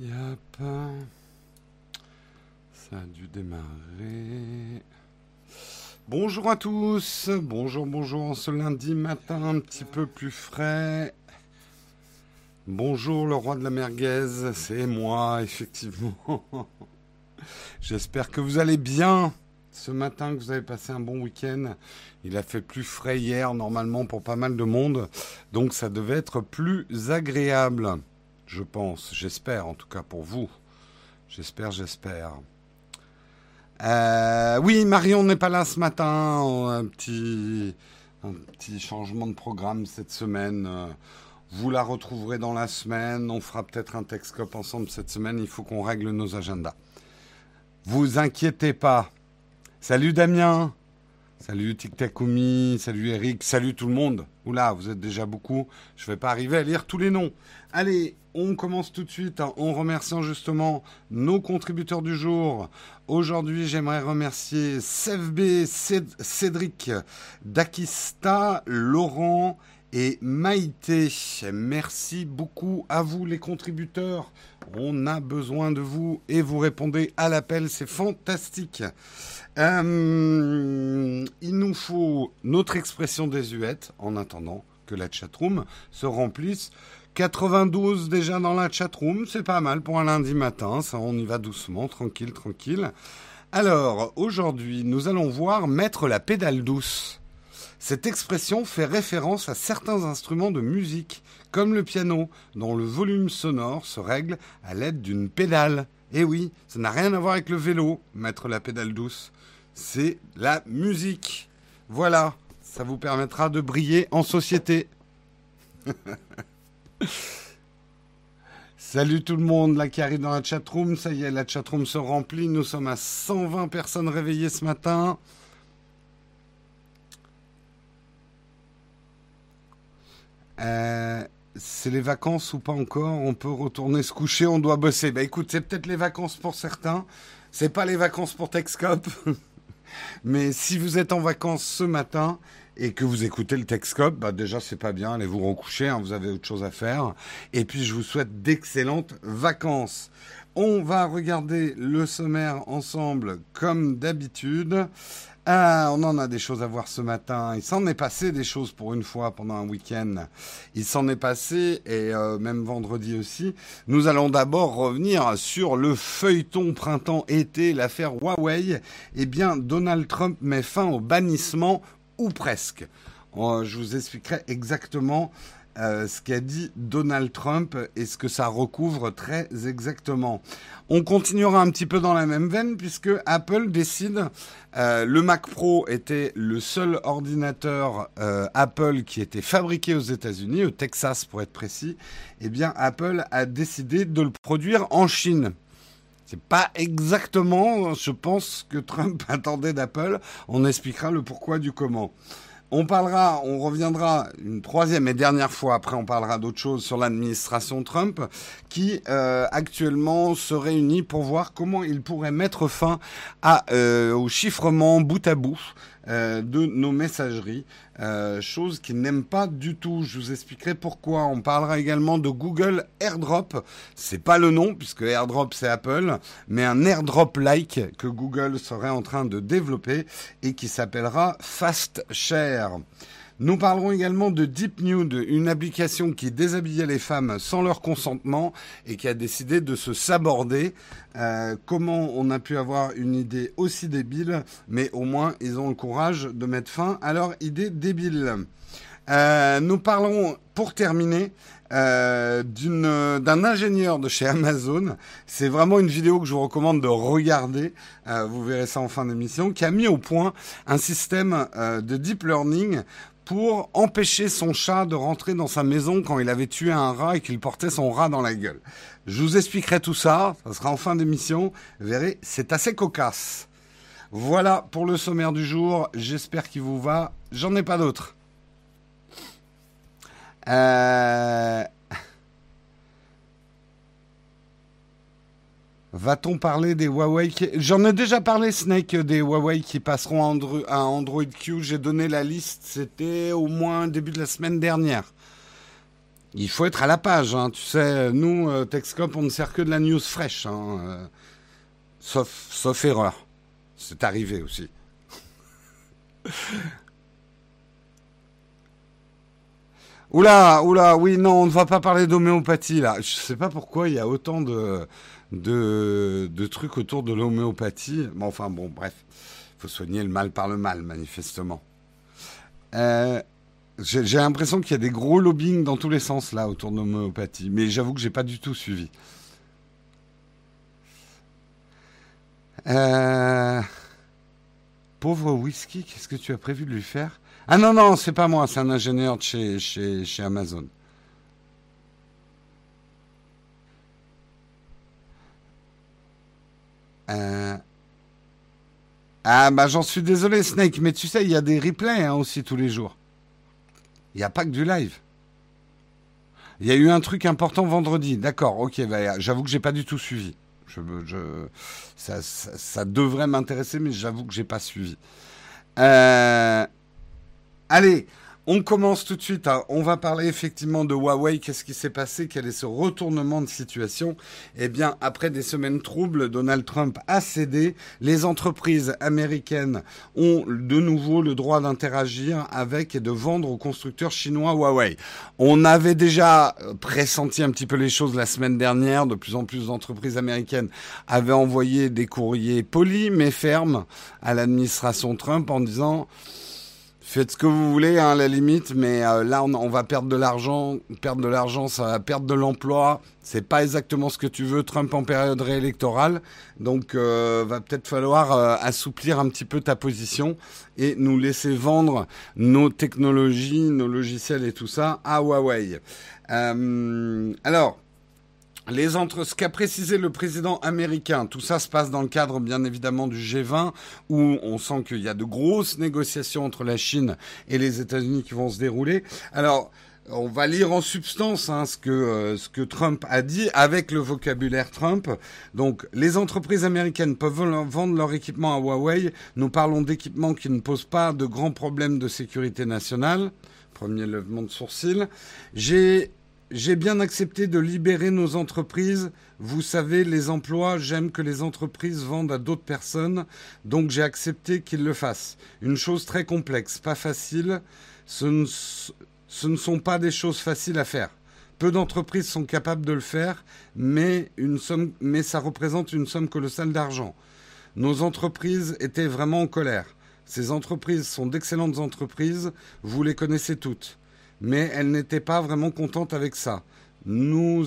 Yep. Ça a dû démarrer. Bonjour à tous. Bonjour, bonjour. Ce lundi matin un petit peu plus frais. Bonjour le roi de la merguez. C'est moi, effectivement. J'espère que vous allez bien ce matin, que vous avez passé un bon week-end. Il a fait plus frais hier, normalement, pour pas mal de monde. Donc ça devait être plus agréable je pense, j'espère en tout cas pour vous. J'espère, j'espère. Euh, oui, Marion n'est pas là ce matin. Un petit, un petit changement de programme cette semaine. Vous la retrouverez dans la semaine. On fera peut-être un Texcope ensemble cette semaine. Il faut qu'on règle nos agendas. Vous inquiétez pas. Salut Damien. Salut Tic salut Eric, salut tout le monde. Oula, vous êtes déjà beaucoup. Je ne vais pas arriver à lire tous les noms. Allez, on commence tout de suite en remerciant justement nos contributeurs du jour. Aujourd'hui, j'aimerais remercier Sevb, Cédric, Dakista, Laurent et Maïté. Merci beaucoup à vous les contributeurs. On a besoin de vous et vous répondez à l'appel, c'est fantastique. Euh, il nous faut notre expression désuète en attendant que la chatroom se remplisse. 92 déjà dans la chatroom, c'est pas mal pour un lundi matin, ça on y va doucement, tranquille, tranquille. Alors, aujourd'hui, nous allons voir mettre la pédale douce. Cette expression fait référence à certains instruments de musique, comme le piano, dont le volume sonore se règle à l'aide d'une pédale. Eh oui, ça n'a rien à voir avec le vélo, mettre la pédale douce c'est la musique. Voilà, ça vous permettra de briller en société. Salut tout le monde, là qui arrive dans la chatroom. Ça y est, la chatroom se remplit. Nous sommes à 120 personnes réveillées ce matin. Euh, c'est les vacances ou pas encore? On peut retourner se coucher, on doit bosser. Bah écoute, c'est peut-être les vacances pour certains. C'est pas les vacances pour Texcop. Mais si vous êtes en vacances ce matin et que vous écoutez le Texcope, bah déjà c'est pas bien, allez vous recoucher, hein, vous avez autre chose à faire. Et puis je vous souhaite d'excellentes vacances. On va regarder le sommaire ensemble comme d'habitude. Ah, on en a des choses à voir ce matin. Il s'en est passé des choses pour une fois pendant un week-end. Il s'en est passé, et euh, même vendredi aussi. Nous allons d'abord revenir sur le feuilleton printemps-été, l'affaire Huawei. Eh bien, Donald Trump met fin au bannissement, ou presque. Euh, je vous expliquerai exactement euh, ce qu'a dit Donald Trump et ce que ça recouvre très exactement. On continuera un petit peu dans la même veine puisque Apple décide, euh, le Mac Pro était le seul ordinateur euh, Apple qui était fabriqué aux États-Unis, au Texas pour être précis. Eh bien, Apple a décidé de le produire en Chine. C'est pas exactement, je pense, ce que Trump attendait d'Apple. On expliquera le pourquoi du comment. On parlera, on reviendra une troisième et dernière fois, après on parlera d'autres choses sur l'administration Trump, qui euh, actuellement se réunit pour voir comment il pourrait mettre fin à, euh, au chiffrement bout à bout euh, de nos messageries, euh, chose qu'ils n'aiment pas du tout. Je vous expliquerai pourquoi. On parlera également de Google AirDrop. C'est pas le nom puisque AirDrop c'est Apple, mais un AirDrop-like que Google serait en train de développer et qui s'appellera FastShare. Nous parlerons également de Deep Nude, une application qui déshabillait les femmes sans leur consentement et qui a décidé de se saborder. Euh, comment on a pu avoir une idée aussi débile, mais au moins ils ont le courage de mettre fin à leur idée débile. Euh, nous parlons, pour terminer, euh, d'un ingénieur de chez Amazon. C'est vraiment une vidéo que je vous recommande de regarder. Vous verrez ça en fin d'émission, qui a mis au point un système de deep learning pour empêcher son chat de rentrer dans sa maison quand il avait tué un rat et qu'il portait son rat dans la gueule. Je vous expliquerai tout ça, ça sera en fin d'émission. Vous verrez, c'est assez cocasse. Voilà pour le sommaire du jour, j'espère qu'il vous va. J'en ai pas d'autres. Euh... Va-t-on parler des Huawei J'en ai déjà parlé, Snake, des Huawei qui passeront à Android Q. J'ai donné la liste, c'était au moins début de la semaine dernière. Il faut être à la page, hein. tu sais, nous, euh, Texcop, on ne sert que de la news fraîche, hein, euh, sauf, sauf erreur. C'est arrivé aussi. Oula, oula, oui, non, on ne va pas parler d'homéopathie là. Je ne sais pas pourquoi il y a autant de, de, trucs autour de l'homéopathie. Mais enfin, bon, bref, faut soigner le mal par le mal, manifestement. Euh, j'ai l'impression qu'il y a des gros lobbying dans tous les sens là autour de l'homéopathie, mais j'avoue que j'ai pas du tout suivi. Euh, pauvre whisky, qu'est-ce que tu as prévu de lui faire? Ah non, non, c'est pas moi, c'est un ingénieur de chez, chez, chez Amazon. Euh, ah bah j'en suis désolé Snake, mais tu sais, il y a des replays hein, aussi tous les jours. Il n'y a pas que du live. Il y a eu un truc important vendredi. D'accord, ok, bah, j'avoue que j'ai pas du tout suivi. Je, ça, ça, ça devrait m'intéresser, mais j'avoue que j'ai pas suivi. Euh, allez, on commence tout de suite. Hein. On va parler effectivement de Huawei. Qu'est-ce qui s'est passé? Quel est ce retournement de situation? Eh bien, après des semaines troubles, Donald Trump a cédé. Les entreprises américaines ont de nouveau le droit d'interagir avec et de vendre aux constructeurs chinois Huawei. On avait déjà pressenti un petit peu les choses la semaine dernière. De plus en plus d'entreprises américaines avaient envoyé des courriers polis mais fermes à l'administration Trump en disant Faites ce que vous voulez, hein, à la limite, mais euh, là, on, on, va perdre de l'argent. Perdre de l'argent, ça va perdre de l'emploi. C'est pas exactement ce que tu veux, Trump, en période réélectorale. Donc, euh, va peut-être falloir euh, assouplir un petit peu ta position et nous laisser vendre nos technologies, nos logiciels et tout ça à Huawei. Euh, alors, les entre... Ce qu'a précisé le président américain, tout ça se passe dans le cadre bien évidemment du G20, où on sent qu'il y a de grosses négociations entre la Chine et les États-Unis qui vont se dérouler. Alors, on va lire en substance hein, ce, que, euh, ce que Trump a dit avec le vocabulaire Trump. Donc, les entreprises américaines peuvent vendre leur équipement à Huawei. Nous parlons d'équipements qui ne posent pas de grands problèmes de sécurité nationale. Premier levement de sourcil. J'ai j'ai bien accepté de libérer nos entreprises. Vous savez, les emplois, j'aime que les entreprises vendent à d'autres personnes, donc j'ai accepté qu'ils le fassent. Une chose très complexe, pas facile. Ce ne, sont pas des choses faciles à faire. Peu d'entreprises sont capables de le faire, mais, une mais ça représente une somme colossale d'argent. Nos entreprises étaient vraiment en colère. Ces entreprises sont d'excellentes entreprises, vous les connaissez toutes mais elle n'était pas vraiment contente avec ça. Nous,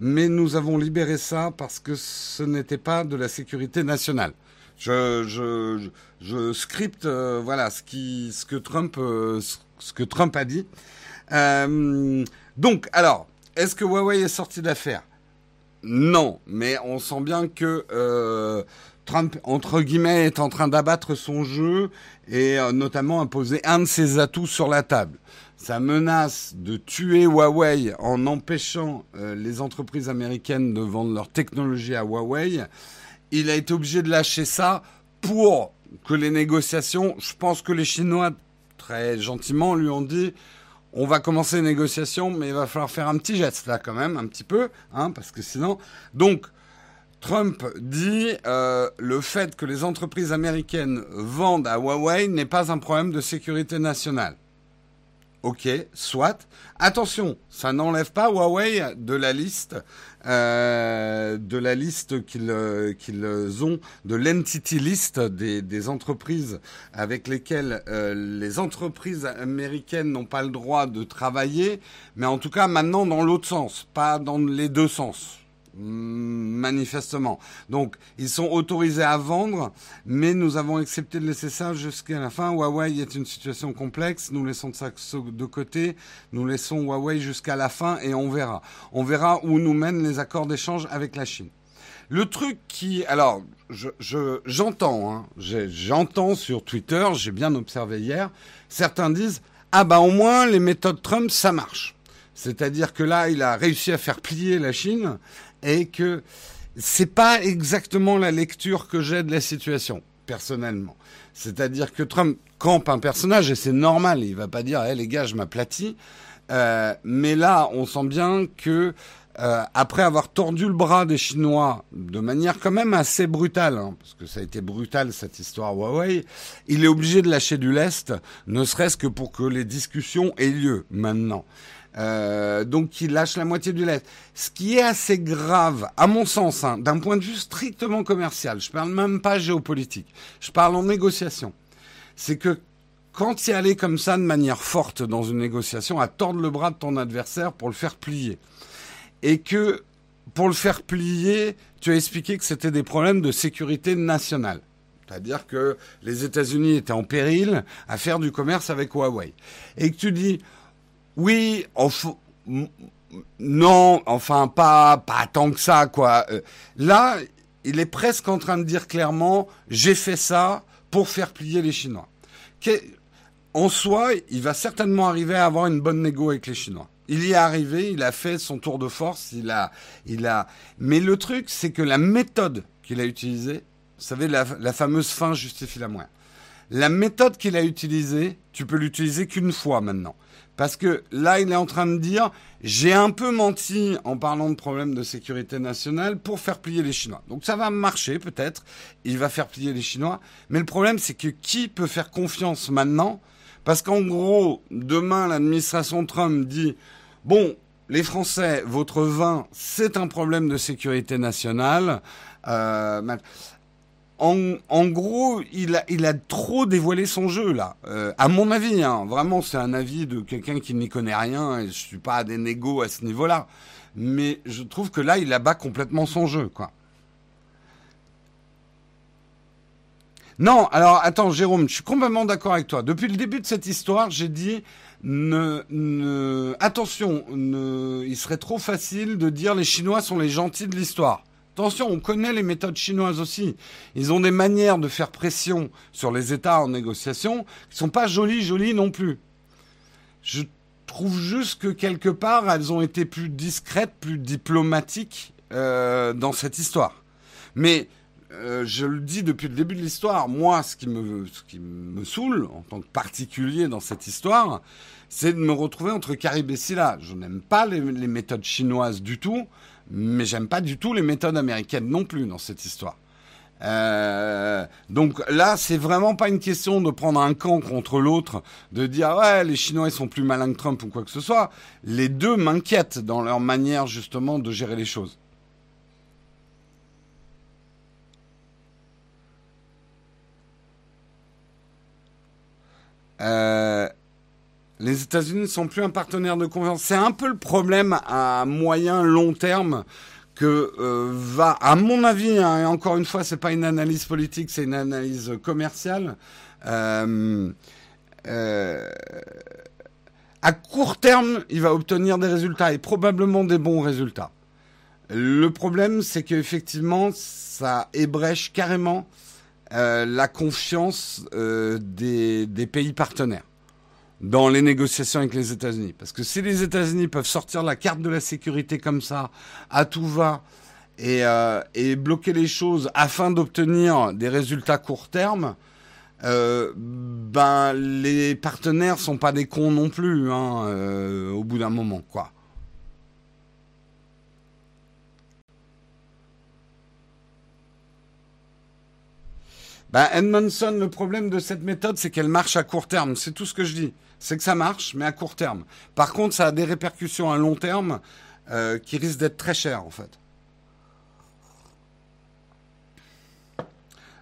mais nous avons libéré ça parce que ce n'était pas de la sécurité nationale. Je, je, je scripte euh, voilà ce que Trump euh, ce que Trump a dit. Euh, donc alors est-ce que Huawei est sorti d'affaire? Non, mais on sent bien que Trump, entre guillemets, est en train d'abattre son jeu et euh, notamment imposer un de ses atouts sur la table sa menace de tuer Huawei en empêchant euh, les entreprises américaines de vendre leur technologie à Huawei, il a été obligé de lâcher ça pour que les négociations, je pense que les Chinois, très gentiment, lui ont dit, on va commencer les négociations, mais il va falloir faire un petit geste là quand même, un petit peu, hein, parce que sinon... Donc, Trump dit euh, le fait que les entreprises américaines vendent à Huawei n'est pas un problème de sécurité nationale. Ok, soit. Attention, ça n'enlève pas Huawei de la liste, euh, de la liste qu'ils euh, qu'ils ont, de l'entity list des, des, entreprises avec lesquelles euh, les entreprises américaines n'ont pas le droit de travailler, mais en tout cas maintenant dans l'autre sens, pas dans les deux sens manifestement. Donc, ils sont autorisés à vendre, mais nous avons accepté de laisser ça jusqu'à la fin. Huawei est une situation complexe. Nous laissons ça de côté. Nous laissons Huawei jusqu'à la fin et on verra. On verra où nous mènent les accords d'échange avec la Chine. Le truc qui, alors, je, j'entends, hein, j'entends sur Twitter, j'ai bien observé hier, certains disent, ah bah au moins les méthodes Trump, ça marche. C'est-à-dire que là, il a réussi à faire plier la Chine et que c'est pas exactement la lecture que j'ai de la situation personnellement. C'est-à-dire que Trump campe un personnage et c'est normal, il va pas dire "Eh les gars, je m'aplatis", Euh, mais là, on sent bien que euh, après avoir tordu le bras des Chinois de manière quand même assez brutale, hein, parce que ça a été brutal cette histoire Huawei, il est obligé de lâcher du lest, ne serait-ce que pour que les discussions aient lieu maintenant. Euh, donc il lâche la moitié du lest. Ce qui est assez grave, à mon sens, hein, d'un point de vue strictement commercial, je parle même pas géopolitique, je parle en négociation, c'est que quand y aller comme ça de manière forte dans une négociation, à tordre le bras de ton adversaire pour le faire plier, et que pour le faire plier, tu as expliqué que c'était des problèmes de sécurité nationale. C'est-à-dire que les États-Unis étaient en péril à faire du commerce avec Huawei. Et que tu dis, oui, non, enfin pas, pas tant que ça, quoi. Euh, là, il est presque en train de dire clairement, j'ai fait ça pour faire plier les Chinois. En soi, il va certainement arriver à avoir une bonne négo avec les Chinois. Il y est arrivé, il a fait son tour de force, il a, il a. Mais le truc, c'est que la méthode qu'il a utilisée, vous savez, la, fameuse fin justifie la moindre. La méthode qu'il a utilisée, tu peux l'utiliser qu'une fois maintenant. Parce que là, il est en train de dire, j'ai un peu menti en parlant de problèmes de sécurité nationale pour faire plier les Chinois. Donc ça va marcher peut-être, il va faire plier les Chinois. Mais le problème, c'est que qui peut faire confiance maintenant? Parce qu'en gros, demain, l'administration Trump dit, bon, les Français, votre vin, c'est un problème de sécurité nationale. Euh, en, gros, il a, trop dévoilé son jeu là. Euh, à mon avis, hein, vraiment, c'est un avis de quelqu'un qui n'y connaît rien. Et je suis pas à des négos à ce niveau-là, mais je trouve que là, il abat complètement son jeu, quoi. Non, alors attends, Jérôme, je suis complètement d'accord avec toi. Depuis le début de cette histoire, j'ai dit ne, attention, il serait trop facile de dire les Chinois sont les gentils de l'histoire. Attention, on connaît les méthodes chinoises aussi. Ils ont des manières de faire pression sur les États en négociation qui sont pas jolies, jolies non plus. Je trouve juste que quelque part, elles ont été plus discrètes, plus diplomatiques euh, dans cette histoire. Mais euh, je le dis depuis le début de l'histoire, moi, ce qui, me, saoule, en tant que particulier dans cette histoire, c'est de me retrouver entre Carib et Silla. Je n'aime pas les, méthodes chinoises du tout, mais j'aime pas du tout les méthodes américaines non plus dans cette histoire. Euh, donc là, c'est vraiment pas une question de prendre un camp contre l'autre, de dire ouais les Chinois ils sont plus malins que Trump ou quoi que ce soit. Les deux m'inquiètent dans leur manière justement de gérer les choses. Euh, les États-Unis ne sont plus un partenaire de confiance. C'est un peu le problème à moyen long terme que euh, va, à mon avis, hein, et encore une fois, c'est pas une analyse politique, c'est une analyse commerciale. Euh, à court terme, il va obtenir des résultats et probablement des bons résultats. Le problème, c'est qu'effectivement, ça ébrèche carrément euh, la confiance euh, des, pays partenaires dans les négociations avec les États-Unis. Parce que si les États-Unis peuvent sortir la carte de la sécurité comme ça, à tout va, et, euh, bloquer les choses afin d'obtenir des résultats court terme, ben les partenaires sont pas des cons non plus, hein, au bout d'un moment, quoi. Ben, Edmondson, le problème de cette méthode, c'est qu'elle marche à court terme. C'est tout ce que je dis. C'est que ça marche, mais à court terme. Par contre, ça a des répercussions à long terme euh, qui risquent d'être très chères, en fait.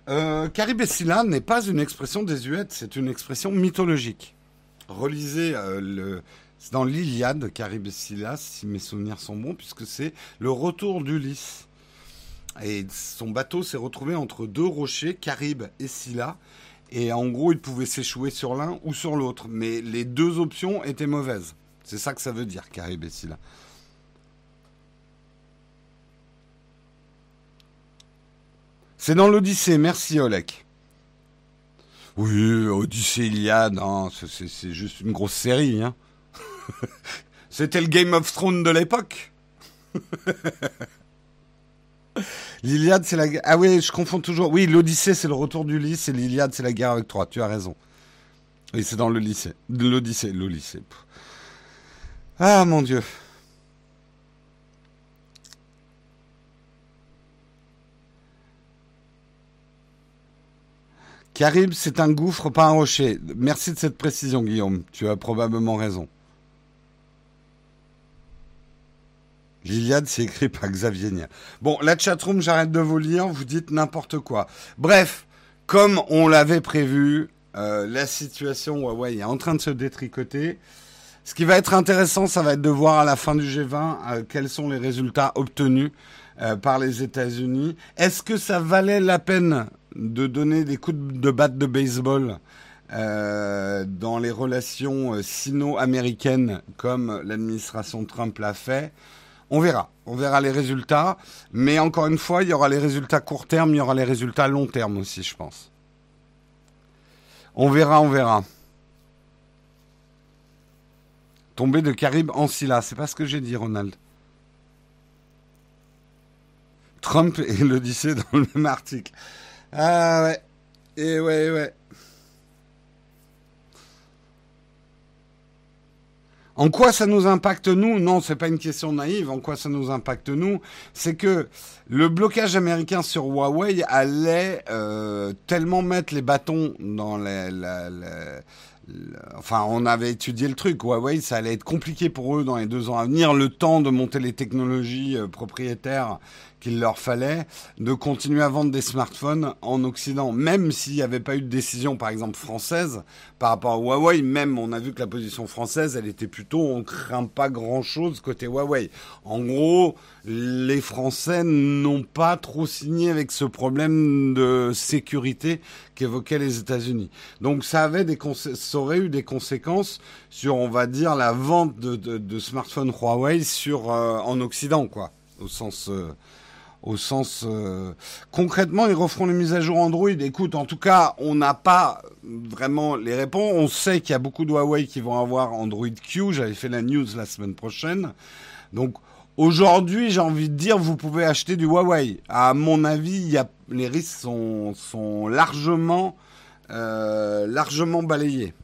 Euh, Caribessila n'est pas une expression désuète, c'est une expression mythologique. Relisez euh, le, c'est dans l'Iliade, si mes souvenirs sont bons, puisque c'est le retour d'Ulysse. Et son bateau s'est retrouvé entre deux rochers, Caribe et Scylla. Et en gros, il pouvait s'échouer sur l'un ou sur l'autre. Mais les deux options étaient mauvaises. C'est ça que ça veut dire, Caribe et Scylla. C'est dans l'Odyssée, merci Olek. Oui, Odyssée, Iliade, hein, c'est juste une grosse série. Hein. C'était le Game of Thrones de l'époque. L'Iliade, c'est la guerre. Ah oui, je confonds toujours. Oui, l'Odyssée, c'est le retour du lycée, et l'Iliade, c'est la guerre avec Troie. Tu as raison. Oui, c'est dans le lycée. L'Odyssée, l'Odyssée. Ah mon Dieu. Carib, c'est un gouffre, pas un rocher. Merci de cette précision, Guillaume. Tu as probablement raison. L'Iliade, c'est écrit par Xavier Niel. Bon, la chatroom, j'arrête de vous lire, vous dites n'importe quoi. Bref, comme on l'avait prévu, euh, la situation Huawei est en train de se détricoter. Ce qui va être intéressant, ça va être de voir à la fin du G20 euh, quels sont les résultats obtenus euh, par les États-Unis. Est-ce que ça valait la peine de donner des coups de batte de baseball dans les relations sino-américaines comme l'administration Trump l'a fait? On verra, on verra les résultats, mais encore une fois, il y aura les résultats court terme, il y aura les résultats long terme aussi, je pense. On verra, on verra. Tomber de Caribe en Scylla, c'est pas ce que j'ai dit, Ronald. Trump et l'Odyssée dans le même article. Ah ouais. Et ouais, ouais. En quoi ça nous impacte nous? Non, c'est pas une question naïve. En quoi ça nous impacte nous? C'est que le blocage américain sur Huawei allait euh, tellement mettre les bâtons dans les, enfin, on avait étudié le truc. Huawei, ça allait être compliqué pour eux dans les deux ans à venir, le temps de monter les technologies euh, propriétaires qu'il leur fallait de continuer à vendre des smartphones en Occident, même s'il n'y avait pas eu de décision, par exemple, française par rapport à Huawei. Même, on a vu que la position française, elle était plutôt, on craint pas grand-chose côté Huawei. En gros, les Français n'ont pas trop signé avec ce problème de sécurité qu'évoquaient les États-Unis. Donc, ça avait des ça aurait eu des conséquences sur, on va dire, la vente de, de, smartphones Huawei sur euh, en Occident, quoi, au sens euh, au sens euh, concrètement ils referont les mises à jour Android. Écoute, en tout cas, on n'a pas vraiment les réponses. On sait qu'il y a beaucoup de Huawei qui vont avoir Android Q. J'avais fait la news la semaine prochaine. Donc aujourd'hui, j'ai envie de dire, vous pouvez acheter du Huawei. À mon avis, les risques sont, euh, largement balayés.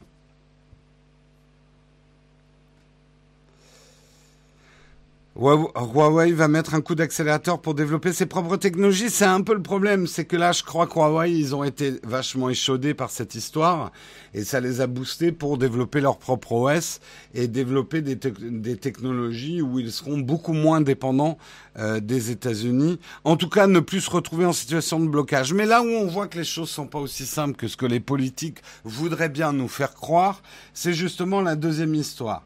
Huawei va mettre un coup d'accélérateur pour développer ses propres technologies. C'est un peu le problème, c'est que là, je crois que Huawei, ils ont été vachement échaudés par cette histoire et ça les a boostés pour développer leur propre OS et développer des, technologies où ils seront beaucoup moins dépendants euh, des États-Unis. En tout cas, ne plus se retrouver en situation de blocage. Mais là où on voit que les choses sont pas aussi simples que ce que les politiques voudraient bien nous faire croire, c'est justement la deuxième histoire.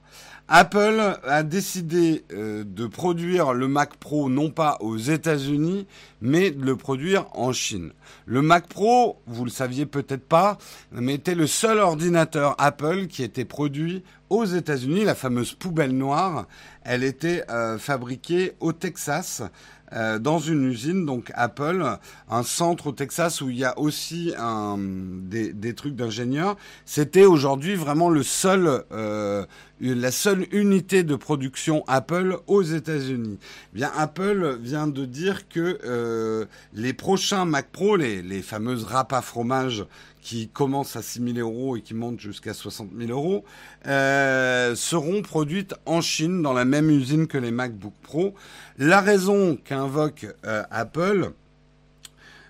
Apple a décidé euh, de produire le Mac Pro non pas aux États-Unis, mais de le produire en Chine. Le Mac Pro, vous le saviez peut-être pas, mais était le seul ordinateur Apple qui était produit aux États-Unis, la fameuse poubelle noire. Elle était euh, fabriquée au Texas euh, dans une usine, donc Apple, un centre au Texas où il y a aussi un, des, des trucs d'ingénieurs. C'était aujourd'hui vraiment le seul, euh, la seule unité de production Apple aux États-Unis. Eh bien, Apple vient de dire que euh, les prochains Mac Pro, les, les fameuses râpes à fromage qui commencent à 6 000 euros et qui montent jusqu'à 60 000 euros, euh, seront produites en Chine dans la même usine que les MacBook Pro. La raison qu'invoque euh, Apple,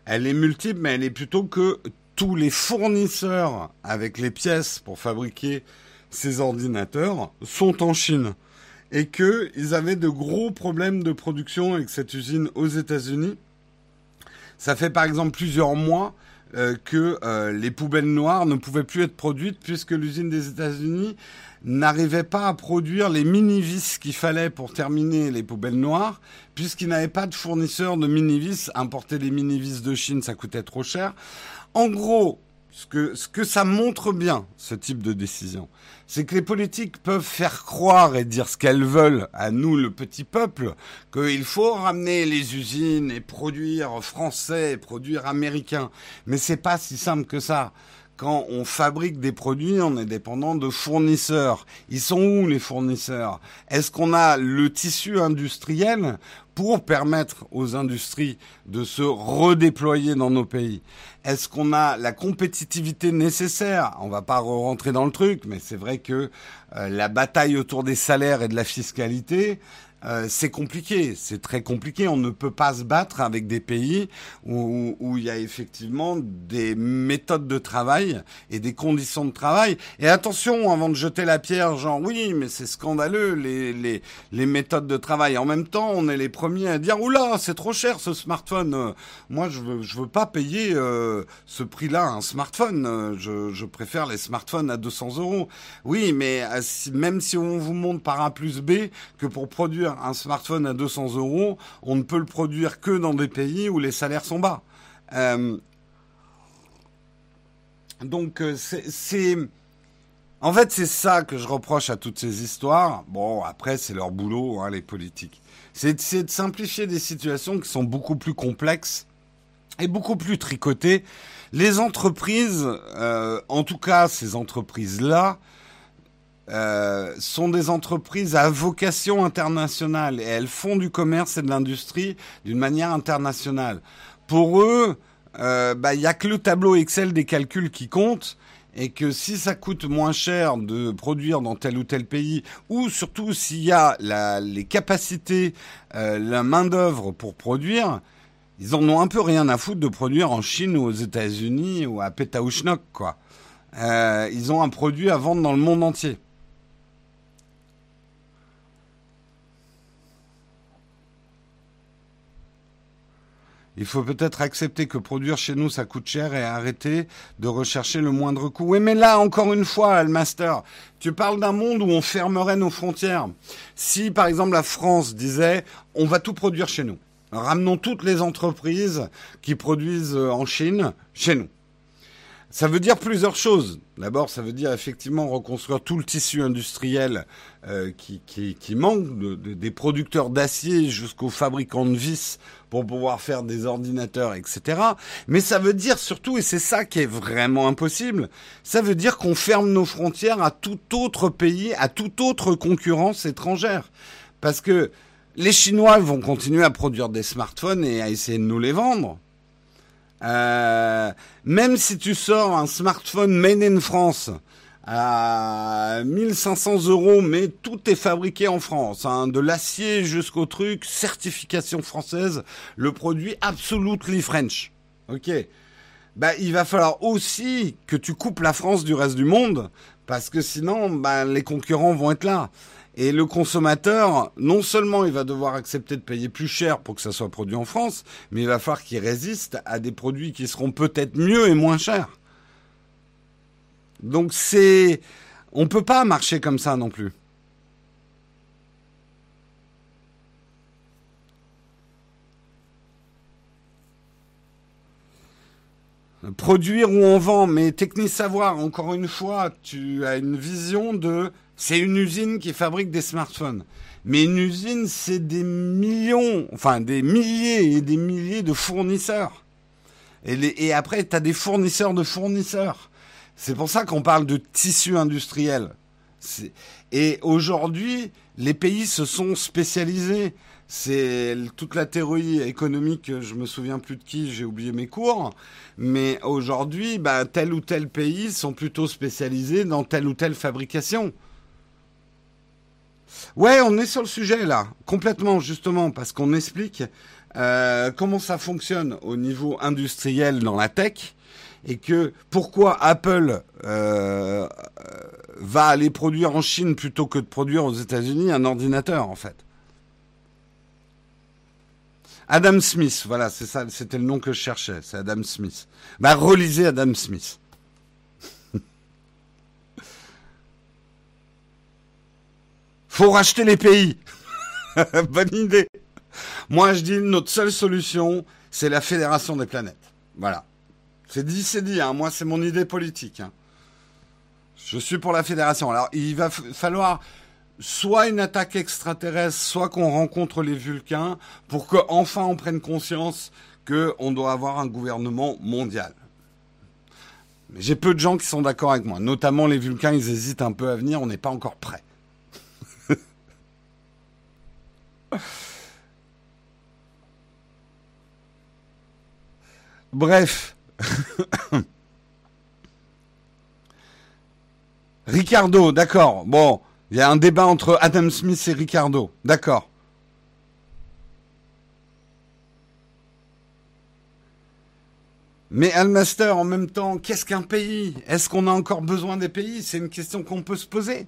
elle est multiple, mais elle est plutôt que tous les fournisseurs avec les pièces pour fabriquer ces ordinateurs sont en Chine et qu'ils avaient de gros problèmes de production avec cette usine aux États-Unis. Ça fait par exemple plusieurs mois euh, que euh, les poubelles noires ne pouvaient plus être produites puisque l'usine des États-Unis n'arrivait pas à produire les mini-vis qu'il fallait pour terminer les poubelles noires, puisqu'ils n'avaient pas de fournisseur de mini-vis. Importer les mini-vis de Chine, ça coûtait trop cher. En gros, ce que, ce ça montre bien, ce type de décision, c'est que les politiques peuvent faire croire et dire ce qu'elles veulent à nous, le petit peuple, qu'il faut ramener les usines et produire français produire américain. Mais c'est pas si simple que ça. Quand on fabrique des produits, on est dépendant de fournisseurs. Ils sont où les fournisseurs? Est-ce qu'on a le tissu industriel pour permettre aux industries de se redéployer dans nos pays? Est-ce qu'on a la compétitivité nécessaire? On va pas rentrer dans le truc, mais c'est vrai que euh, la bataille autour des salaires et de la fiscalité, euh, c'est compliqué, c'est très compliqué. On ne peut pas se battre avec des pays où, où, il y a effectivement des méthodes de travail et des conditions de travail. Et attention, avant de jeter la pierre, genre oui, mais c'est scandaleux les, les, les méthodes de travail. En même temps, on est les premiers à dire oula, c'est trop cher ce smartphone. Moi, je veux, je veux pas payer euh, ce prix-là un smartphone. Je, je préfère les smartphones à 200 euros. Oui, mais euh, même si on vous montre par A plus B que pour produire un smartphone à 200 euros, on ne peut le produire que dans des pays où les salaires sont bas. Euh, donc euh, c'est... En fait, c'est ça que je reproche à toutes ces histoires. Bon, après, c'est leur boulot, hein, les politiques. C'est de simplifier des situations qui sont beaucoup plus complexes et beaucoup plus tricotées. Les entreprises, euh, en tout cas ces entreprises-là, euh, sont des entreprises à vocation internationale et elles font du commerce et de l'industrie d'une manière internationale. Pour eux, euh, bah, il n'y a que le tableau Excel des calculs qui compte et que si ça coûte moins cher de produire dans tel ou tel pays, ou surtout s'il y a les capacités, euh, la main d'œuvre pour produire, ils en ont un peu rien à foutre de produire en Chine ou aux États-Unis ou à Petaouchnok, quoi. Euh, ils ont un produit à vendre dans le monde entier. Il faut peut-être accepter que produire chez nous, ça coûte cher et arrêter de rechercher le moindre coût. Oui, mais là, encore une fois, Almaster, tu parles d'un monde où on fermerait nos frontières. Si, par exemple, la France disait, on va tout produire chez nous. Ramenons toutes les entreprises qui produisent en Chine chez nous. Ça veut dire plusieurs choses. D'abord, ça veut dire effectivement reconstruire tout le tissu industriel euh, qui, qui, qui, manque, de, de, des producteurs d'acier jusqu'aux fabricants de vis pour pouvoir faire des ordinateurs, etc. Mais ça veut dire surtout, et c'est ça qui est vraiment impossible, ça veut dire qu'on ferme nos frontières à tout autre pays, à toute autre concurrence étrangère. Parce que les Chinois vont continuer à produire des smartphones et à essayer de nous les vendre. Euh, même si tu sors un smartphone made in France à 1500 euros, mais tout est fabriqué en France, hein, de l'acier jusqu'au truc, certification française, le produit absolutely French. Ok. Bah, il va falloir aussi que tu coupes la France du reste du monde, parce que sinon, bah, les concurrents vont être là. Et le consommateur, non seulement il va devoir accepter de payer plus cher pour que ça soit produit en France, mais il va falloir qu'il résiste à des produits qui seront peut-être mieux et moins chers. Donc c'est... On ne peut pas marcher comme ça non plus. Produire ou on vend, mais Techni Savoir, encore une fois, tu as une vision de c'est une usine qui fabrique des smartphones. Mais une usine, c'est des millions, enfin des milliers et des milliers de fournisseurs. Et, après, tu as des fournisseurs de fournisseurs. C'est pour ça qu'on parle de tissu industriel. Et aujourd'hui, les pays se sont spécialisés. C'est toute la théorie économique, je me souviens plus de qui, j'ai oublié mes cours. Mais aujourd'hui, bah, tel ou tel pays sont plutôt spécialisés dans telle ou telle fabrication. Ouais, on est sur le sujet là, complètement justement, parce qu'on explique euh, comment ça fonctionne au niveau industriel dans la tech et que pourquoi Apple euh, va aller produire en Chine plutôt que de produire aux États-Unis un ordinateur en fait. Adam Smith, voilà, c'est ça, c'était le nom que je cherchais, c'est Adam Smith. Bah, relisez Adam Smith. Faut racheter les pays. Bonne idée. Moi, je dis notre seule solution, c'est la fédération des planètes. Voilà. C'est dit, c'est dit. Hein. Moi, c'est mon idée politique. Hein. Je suis pour la fédération. Alors, il va falloir soit une attaque extraterrestre, soit qu'on rencontre les Vulcains pour qu'enfin on prenne conscience qu'on doit avoir un gouvernement mondial. J'ai peu de gens qui sont d'accord avec moi, notamment les Vulcains, ils hésitent un peu à venir, on n'est pas encore prêt. Bref. Ricardo, d'accord. Bon, il y a un débat entre Adam Smith et Ricardo. D'accord. Mais Almaster, en même temps, qu'est-ce qu'un pays? Est-ce qu'on a encore besoin des pays? C'est une question qu'on peut se poser.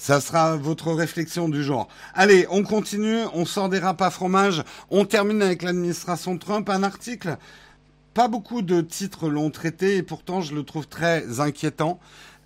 Ça sera votre réflexion du jour. Allez, on continue, on sort des râpes à fromage, on termine avec l'administration Trump, un article. Pas beaucoup de titres l'ont traité et pourtant je le trouve très inquiétant.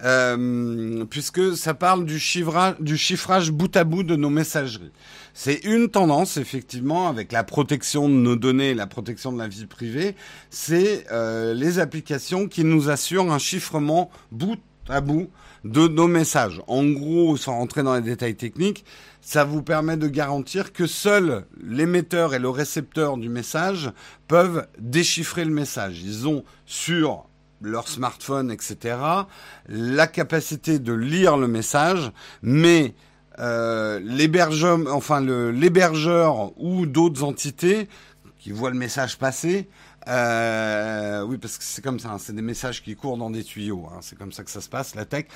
Euh, puisque ça parle du chiffrage, bout à bout de nos messageries. C'est une tendance, effectivement, avec la protection de nos données et la protection de la vie privée, c'est euh, les applications qui nous assurent un chiffrement bout à bout de nos messages. En gros, sans rentrer dans les détails techniques, ça vous permet de garantir que seuls l'émetteur et le récepteur du message peuvent déchiffrer le message. Ils ont sur leur smartphone, etc., la capacité de lire le message, mais euh, l'hébergeur, l'hébergeur ou d'autres entités qui voient le message passer euh, oui, parce que c'est comme ça, hein, c'est des messages qui courent dans des tuyaux, hein, c'est comme ça que ça se passe, la tech,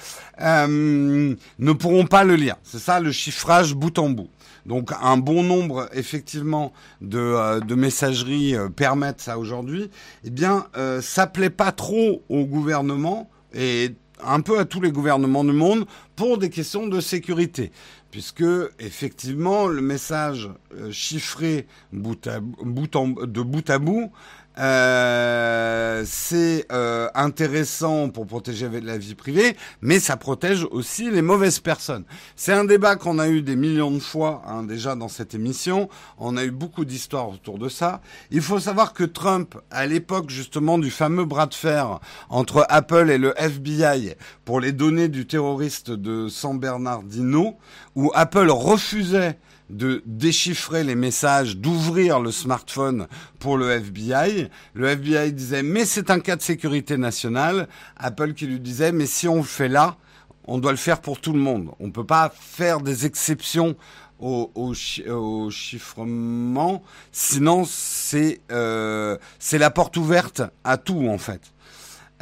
euh, ne pourront pas le lire. C'est ça le chiffrage bout en bout. Donc un bon nombre effectivement de, euh, de messageries euh, permettent ça aujourd'hui. Eh bien, euh, ça plaît pas trop au gouvernement et un peu à tous les gouvernements du monde pour des questions de sécurité puisque effectivement le message chiffré bout en, de bout à bout euh, c'est euh, intéressant pour protéger la vie privée, mais ça protège aussi les mauvaises personnes. C'est un débat qu'on a eu des millions de fois hein, déjà dans cette émission. On a eu beaucoup d'histoires autour de ça. Il faut savoir que Trump, à l'époque justement du fameux bras de fer entre Apple et le FBI pour les données du terroriste de San Bernardino, où Apple refusait de déchiffrer les messages, d'ouvrir le smartphone pour le FBI. Le FBI disait mais c'est un cas de sécurité nationale. Apple qui lui disait mais si on le fait là, on doit le faire pour tout le monde. On ne peut pas faire des exceptions au, chiffrement, sinon euh, c'est la porte ouverte à tout en fait.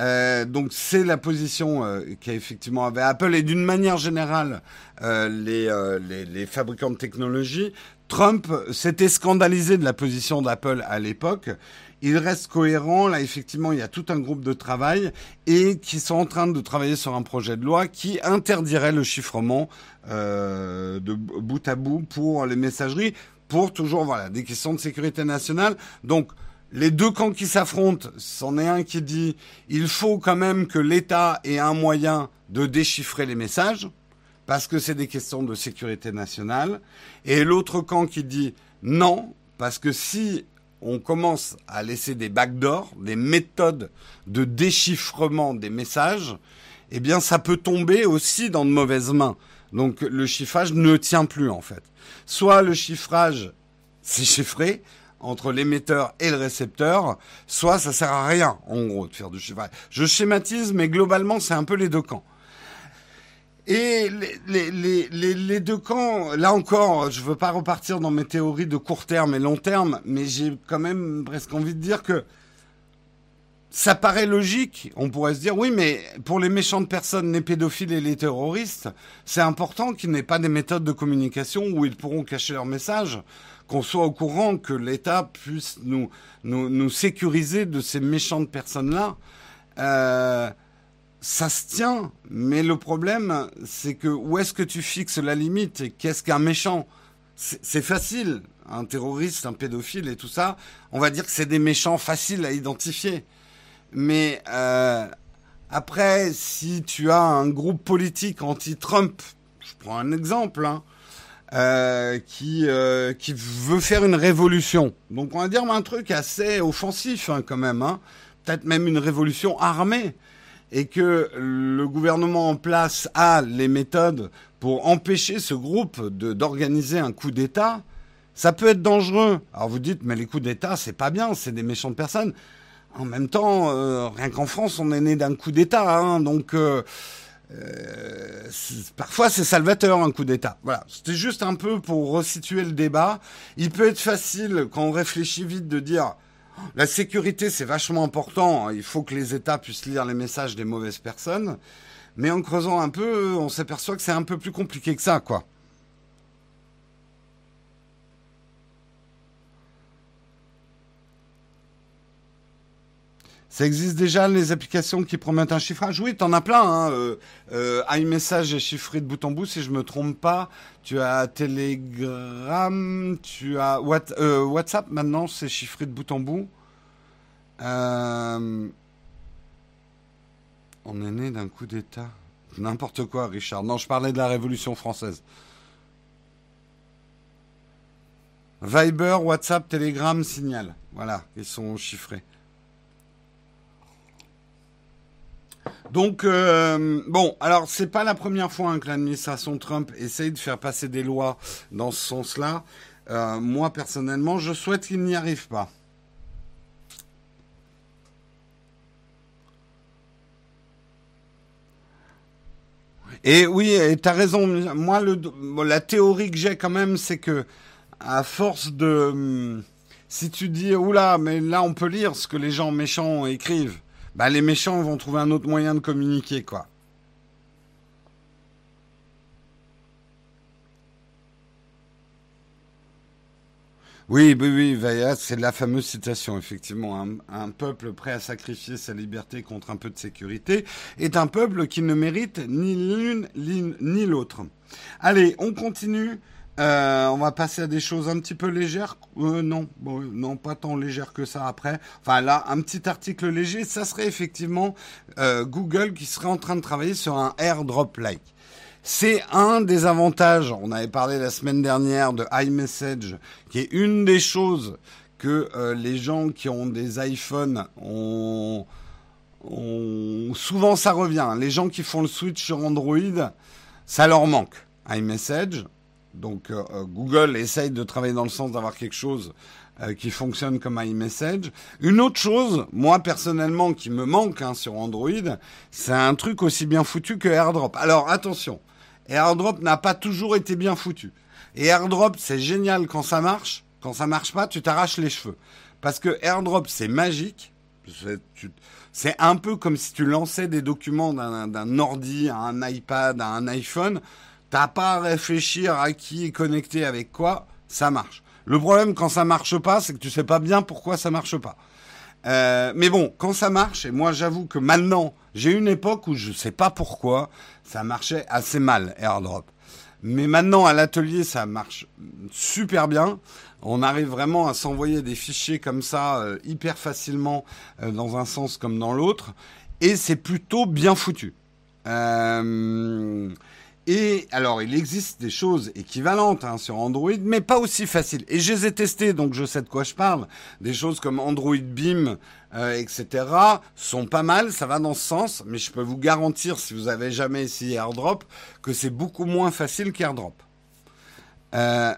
Euh, donc c'est la position euh, qu'a effectivement avait Apple et d'une manière générale euh, les, euh, les, les, fabricants de technologie. Trump s'était scandalisé de la position d'Apple à l'époque. Il reste cohérent. Là, effectivement, il y a tout un groupe de travail et qui sont en train de travailler sur un projet de loi qui interdirait le chiffrement euh, de bout à bout pour les messageries, pour toujours voilà des questions de sécurité nationale. Donc les deux camps qui s'affrontent, c'en est un qui dit il faut quand même que l'État ait un moyen de déchiffrer les messages, parce que c'est des questions de sécurité nationale, et l'autre camp qui dit non, parce que si on commence à laisser des backdoors, des méthodes de déchiffrement des messages, eh bien ça peut tomber aussi dans de mauvaises mains. Donc le chiffrage ne tient plus en fait. Soit le chiffrage c'est chiffré, entre l'émetteur et le récepteur, soit ça sert à rien, en gros, de faire du chiffrage. Je schématise, mais globalement, c'est un peu les deux camps. Et les, deux camps, là encore, je veux pas repartir dans mes théories de court terme et long terme, mais j'ai quand même presque envie de dire que ça paraît logique. On pourrait se dire, oui, mais pour les méchantes personnes, les pédophiles et les terroristes, c'est important qu'ils n'aient pas des méthodes de communication où ils pourront cacher leurs messages qu'on soit au courant que l'État puisse nous, nous, nous, sécuriser de ces méchantes personnes-là. Euh, ça se tient, mais le problème, c'est que où est-ce que tu fixes la limite qu'est-ce qu'un méchant? C'est facile, un terroriste, un pédophile et tout ça, on va dire que c'est des méchants faciles à identifier. Mais euh, après, si tu as un groupe politique anti-Trump, je prends un exemple, hein, euh, qui euh, qui veut faire une révolution. Donc on va dire un truc assez offensif hein, quand même, hein. peut-être même une révolution armée, et que le gouvernement en place a les méthodes pour empêcher ce groupe d'organiser un coup d'État. Ça peut être dangereux. Alors vous dites, mais les coups d'État, c'est pas bien, c'est des méchantes personnes. En même temps, euh, rien qu'en France, on est né d'un coup d'État, hein, donc euh, parfois c'est salvateur un coup d'État. Voilà, c'était juste un peu pour resituer le débat. Il peut être facile quand on réfléchit vite de dire la sécurité c'est vachement important. Il faut que les États puissent lire les messages des mauvaises personnes. Mais en creusant un peu, on s'aperçoit que c'est un peu plus compliqué que ça, quoi. Ça existe déjà les applications qui promettent un chiffrage? Oui, t'en as plein. Hein. Euh, euh, iMessage est chiffré de bout en bout, si je me trompe pas. Tu as Telegram, tu as euh, WhatsApp maintenant, c'est chiffré de bout en bout. on est né d'un coup d'État. N'importe quoi, Richard. Non, je parlais de la Révolution française. Viber, WhatsApp, Telegram, Signal. Voilà, ils sont chiffrés. Donc, euh, bon, alors c'est pas la première fois hein, que l'administration Trump essaye de faire passer des lois dans ce sens-là. Euh, moi, personnellement, je souhaite qu'il n'y arrive pas. Et oui, tu as raison. Moi, la théorie que j'ai quand même, c'est que à force de... Hum, si tu dis, oula, mais là, on peut lire ce que les gens méchants écrivent bah, les méchants vont trouver un autre moyen de communiquer, quoi. Oui, oui, oui, c'est la fameuse citation, effectivement. Un, un, peuple prêt à sacrifier sa liberté contre un peu de sécurité est un peuple qui ne mérite ni l'une ni l'autre. Allez, on continue. Euh, on va passer à des choses un petit peu légères. Euh, non, bon, non, pas tant légères que ça après. Enfin là, un petit article léger, ça serait effectivement euh, Google qui serait en train de travailler sur un airdrop-like. C'est un des avantages, on avait parlé la semaine dernière de iMessage, qui est une des choses que les gens qui ont des iPhones ont, ont... Souvent ça revient. Les gens qui font le switch sur Android, ça leur manque. iMessage, donc euh, euh, Google essaye de travailler dans le sens d'avoir quelque chose euh, qui fonctionne comme iMessage. Une autre chose, moi personnellement, qui me manque hein, sur Android, c'est un truc aussi bien foutu que AirDrop. Alors attention, AirDrop n'a pas toujours été bien foutu. Et AirDrop, c'est génial quand ça marche. Quand ça marche pas, tu t'arraches les cheveux. Parce que AirDrop, c'est magique. C'est un peu comme si tu lançais des documents d'un ordi à un iPad, à un iPhone. T'as pas à réfléchir à qui est connecté avec quoi, ça marche. Le problème quand ça marche pas, c'est que tu sais pas bien pourquoi ça marche pas. Euh, mais bon, quand ça marche, et moi j'avoue que maintenant, j'ai une époque où je sais pas pourquoi, ça marchait assez mal, AirDrop. Mais maintenant, à l'atelier, ça marche super bien. On arrive vraiment à s'envoyer des fichiers comme ça, euh, hyper facilement, euh, dans un sens comme dans l'autre. Et c'est plutôt bien foutu. Et alors, il existe des choses équivalentes hein, sur Android, mais pas aussi faciles. Et je les ai testées, donc je sais de quoi je parle. Des choses comme Android Beam, euh, etc., sont pas mal, ça va dans ce sens, mais je peux vous garantir, si vous avez jamais essayé AirDrop, que c'est beaucoup moins facile qu'AirDrop. Euh...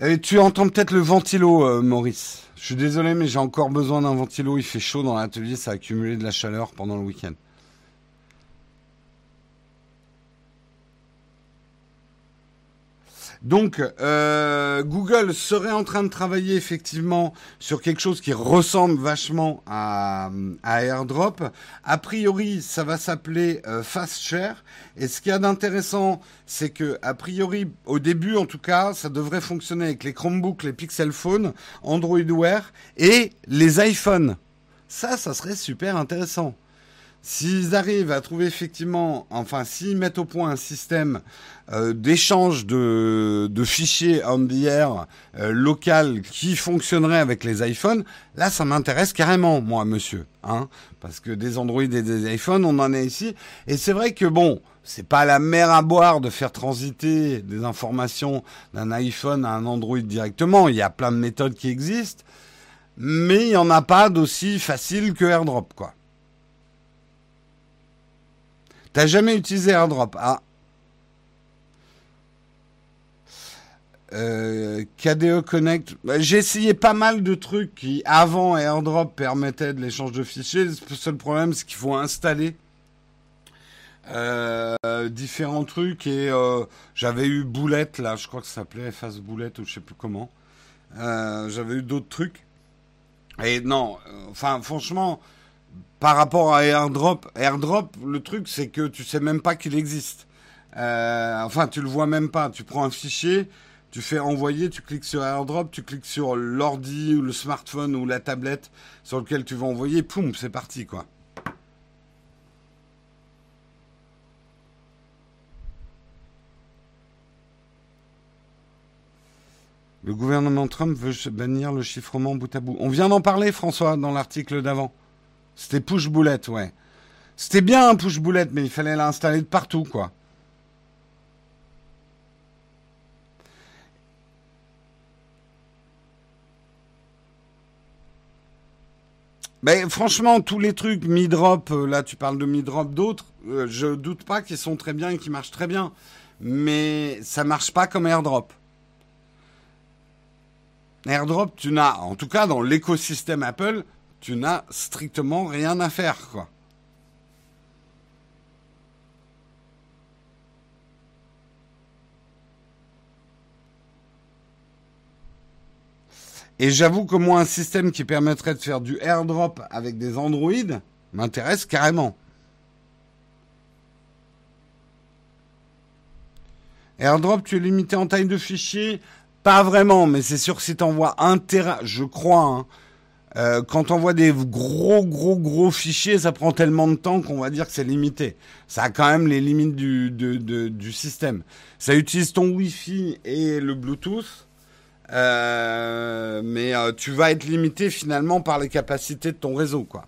Et tu entends peut-être le ventilo, euh, Maurice. Je suis désolé, mais j'ai encore besoin d'un ventilo. Il fait chaud dans l'atelier, ça a accumulé de la chaleur pendant le week-end. Donc, euh, Google serait en train de travailler effectivement sur quelque chose qui ressemble vachement à, AirDrop. A priori, ça va s'appeler euh, FastShare. Et ce qu'il y a d'intéressant, c'est que, a priori, au début en tout cas, ça devrait fonctionner avec les Chromebooks, les Pixel Phone, Android Wear et les iPhones. Ça, ça serait super intéressant. S'ils arrivent à trouver effectivement, enfin, s'ils mettent au point un système euh, d'échange de, fichiers on euh, local qui fonctionnerait avec les iPhones, là, ça m'intéresse carrément, moi, monsieur, hein, parce que des Android et des iPhones, on en a ici, et c'est vrai que bon, c'est pas la mer à boire de faire transiter des informations d'un iPhone à un Android directement. Il y a plein de méthodes qui existent, mais il n'y en a pas d'aussi facile que AirDrop, quoi. T'as jamais utilisé AirDrop Ah. Euh, KDE Connect. Bah, j'ai essayé pas mal de trucs qui, avant AirDrop, permettaient de l'échange de fichiers. Le seul problème, c'est qu'il faut installer euh, différents trucs. Et euh, j'avais eu Boulette, là, je crois que ça s'appelait Face Boulette ou je sais plus comment. j'avais eu d'autres trucs. Et non, enfin, franchement, par rapport à AirDrop, AirDrop, le truc, c'est que tu sais même pas qu'il existe. enfin, tu le vois même pas. Tu prends un fichier tu fais envoyer, tu cliques sur AirDrop, tu cliques sur l'ordi ou le smartphone ou la tablette sur lequel tu vas envoyer, poum, c'est parti quoi. Le gouvernement Trump veut bannir le chiffrement bout à bout. On vient d'en parler, François, dans l'article d'avant. C'était push boulette, ouais. C'était bien un push boulette, mais il fallait l'installer de partout, quoi. Franchement, tous les trucs mi-drop, euh, là tu parles de mi-drop, d'autres, euh, je doute pas qu'ils sont très bien et qu'ils marchent très bien. Mais ça marche pas comme AirDrop. AirDrop, tu n'as, en tout cas dans l'écosystème Apple, tu n'as strictement rien à faire, quoi. Et j'avoue que moi, un système qui permettrait de faire du airdrop avec des Android m'intéresse carrément. AirDrop, tu es limité en taille de fichier? Pas vraiment, mais c'est sûr que si tu envoies un Tera, je crois, hein, euh, quand on voit des gros, gros, gros fichiers, ça prend tellement de temps qu'on va dire que c'est limité. Ça a quand même les limites du, du système. Ça utilise ton Wi-Fi et le Bluetooth. Euh, mais euh, tu vas être limité finalement par les capacités de ton réseau, quoi.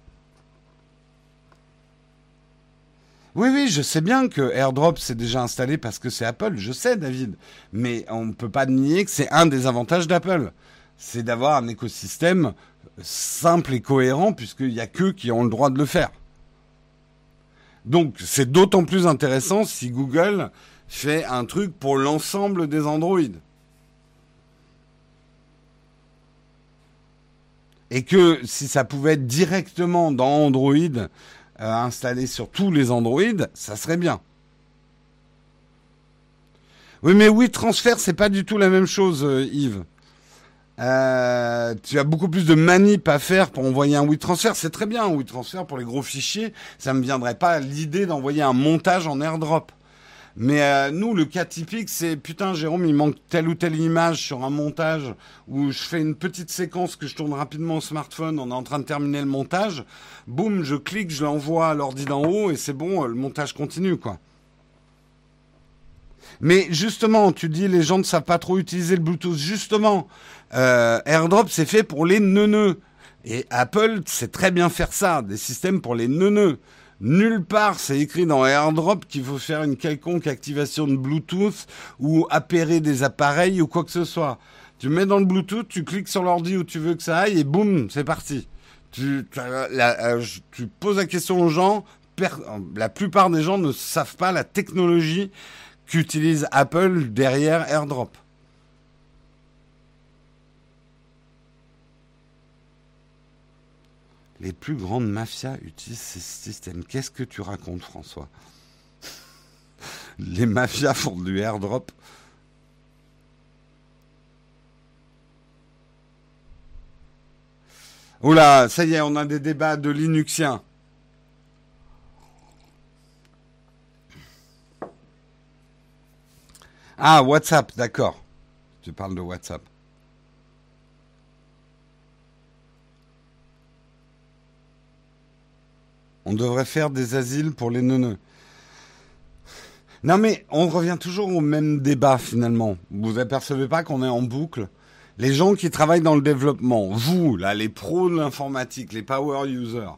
Oui, oui, je sais bien que AirDrop s'est déjà installé parce que c'est Apple, je sais, David. Mais on ne peut pas nier que c'est un des avantages d'Apple. C'est d'avoir un écosystème simple et cohérent, puisqu'il n'y a qu'eux qui ont le droit de le faire. Donc, c'est d'autant plus intéressant si Google fait un truc pour l'ensemble des Android. Et que si ça pouvait être directement dans Android, euh, installé sur tous les Android, ça serait bien. Oui, mais oui, transfert, c'est pas du tout la même chose, euh, Yves. Euh, tu as beaucoup plus de manip à faire pour envoyer un WeTransfer. C'est très bien un WeTransfer pour les gros fichiers. Ça me viendrait pas l'idée d'envoyer un montage en AirDrop. Mais euh, nous, le cas typique, c'est putain, Jérôme, il manque telle ou telle image sur un montage où je fais une petite séquence que je tourne rapidement au smartphone, on est en train de terminer le montage. Boum, je clique, je l'envoie à l'ordi d'en haut et c'est bon, le montage continue, quoi. Mais justement, tu dis les gens ne savent pas trop utiliser le Bluetooth. Justement, euh, AirDrop, c'est fait pour les neuneux. Et Apple sait très bien faire ça, des systèmes pour les neuneux. Nulle part, c'est écrit dans AirDrop qu'il faut faire une quelconque activation de Bluetooth ou appairer des appareils ou quoi que ce soit. Tu mets dans le Bluetooth, tu cliques sur l'ordi où tu veux que ça aille et boum, c'est parti. Tu, euh, tu poses la question aux gens. la plupart des gens ne savent pas la technologie qu'utilise Apple derrière AirDrop. Les plus grandes mafias utilisent ces systèmes. Qu'est-ce que tu racontes, François? Les mafias font du airdrop. Oula, ça y est, on a des débats de Linuxiens. Ah, WhatsApp, d'accord. Tu parles de WhatsApp. On devrait faire des asiles pour les neuneux. Non mais on revient toujours au même débat finalement. Vous apercevez pas qu'on est en boucle? Les gens qui travaillent dans le développement, vous, là, les pros de l'informatique, les power users,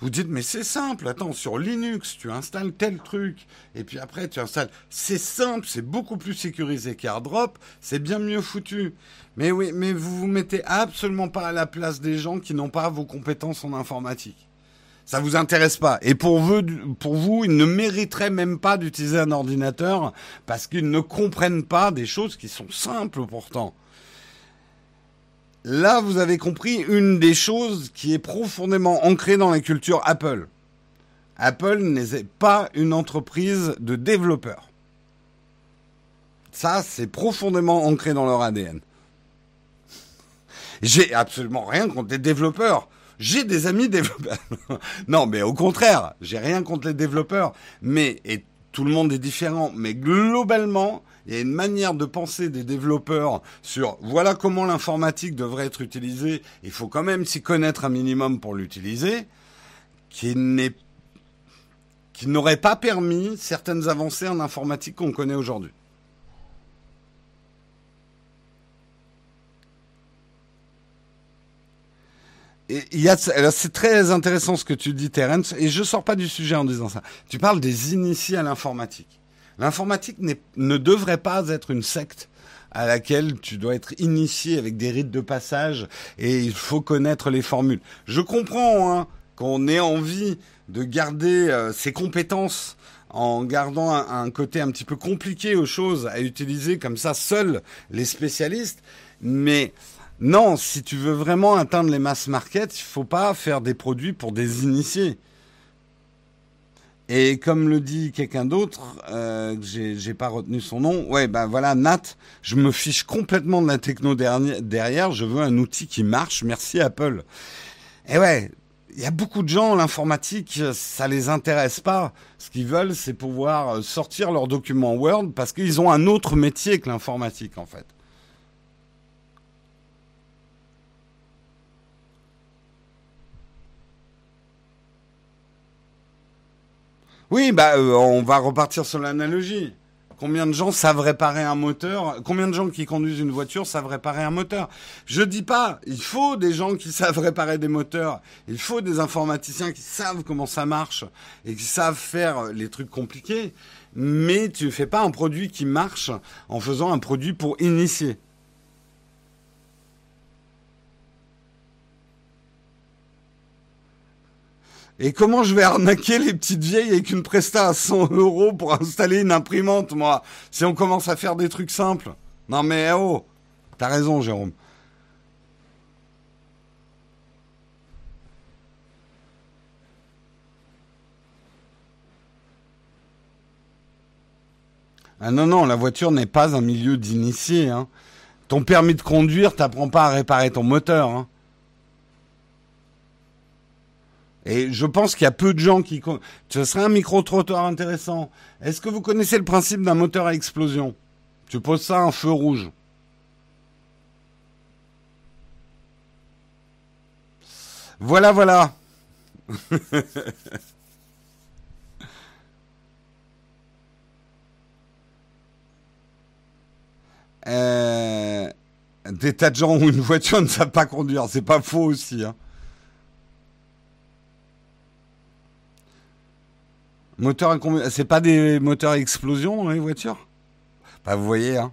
vous dites mais c'est simple, attends, sur Linux, tu installes tel truc, et puis après tu installes. C'est simple, c'est beaucoup plus sécurisé qu'AirDrop, c'est bien mieux foutu. Mais oui, mais vous vous mettez absolument pas à la place des gens qui n'ont pas vos compétences en informatique. Ça vous intéresse pas. Et pour vous, pour vous, ils ne mériteraient même pas d'utiliser un ordinateur parce qu'ils ne comprennent pas des choses qui sont simples pourtant. Là, vous avez compris une des choses qui est profondément ancrée dans la culture Apple. Apple n'est pas une entreprise de développeurs. Ça, c'est profondément ancré dans leur ADN. J'ai absolument rien contre les développeurs. J'ai des amis développeurs. non, mais au contraire, j'ai rien contre les développeurs. Mais, et tout le monde est différent, mais globalement, il y a une manière de penser des développeurs sur voilà comment l'informatique devrait être utilisée. Il faut quand même s'y connaître un minimum pour l'utiliser, qui n'est qui n'aurait pas permis certaines avancées en informatique qu'on connaît aujourd'hui. C'est très intéressant ce que tu dis, Terence, et je sors pas du sujet en disant ça. Tu parles des initiés à l'informatique. L'informatique ne devrait pas être une secte à laquelle tu dois être initié avec des rites de passage et il faut connaître les formules. Je comprends hein, qu'on ait envie de garder euh, ses compétences en gardant un, côté un petit peu compliqué aux choses à utiliser comme ça seuls les spécialistes, mais non, si tu veux vraiment atteindre les mass market, il faut pas faire des produits pour des initiés. Et comme le dit quelqu'un d'autre, euh, j'ai pas retenu son nom. Ouais, ben voilà, Nat, je me fiche complètement de la techno derrière. Je veux un outil qui marche. Merci Apple. Et ouais, il y a beaucoup de gens, l'informatique, ça les intéresse pas. Ce qu'ils veulent, c'est pouvoir sortir leurs documents Word parce qu'ils ont un autre métier que l'informatique, en fait. Oui, bah, euh, on va repartir sur l'analogie. Combien de gens savent réparer un moteur? Combien de gens qui conduisent une voiture savent réparer un moteur? Je dis pas, il faut des gens qui savent réparer des moteurs. Il faut des informaticiens qui savent comment ça marche et qui savent faire les trucs compliqués. Mais tu ne fais pas un produit qui marche en faisant un produit pour initier. Et comment je vais arnaquer les petites vieilles avec une presta à 100 euros pour installer une imprimante, moi? Si on commence à faire des trucs simples. Non mais oh T'as raison, Jérôme. Ah non, non, la voiture n'est pas un milieu d'initié. Hein. Ton permis de conduire, t'apprends pas à réparer ton moteur. Hein. Et je pense qu'il y a peu de gens qui... Ce serait un micro-trottoir intéressant. Est-ce que vous connaissez le principe d'un moteur à explosion? Tu poses ça à un feu rouge. Voilà, voilà. euh, des tas de gens ou une voiture ne savent pas conduire. C'est pas faux aussi. Hein. Moteur à C'est pas des moteurs à explosion les voitures? Bah vous voyez, hein.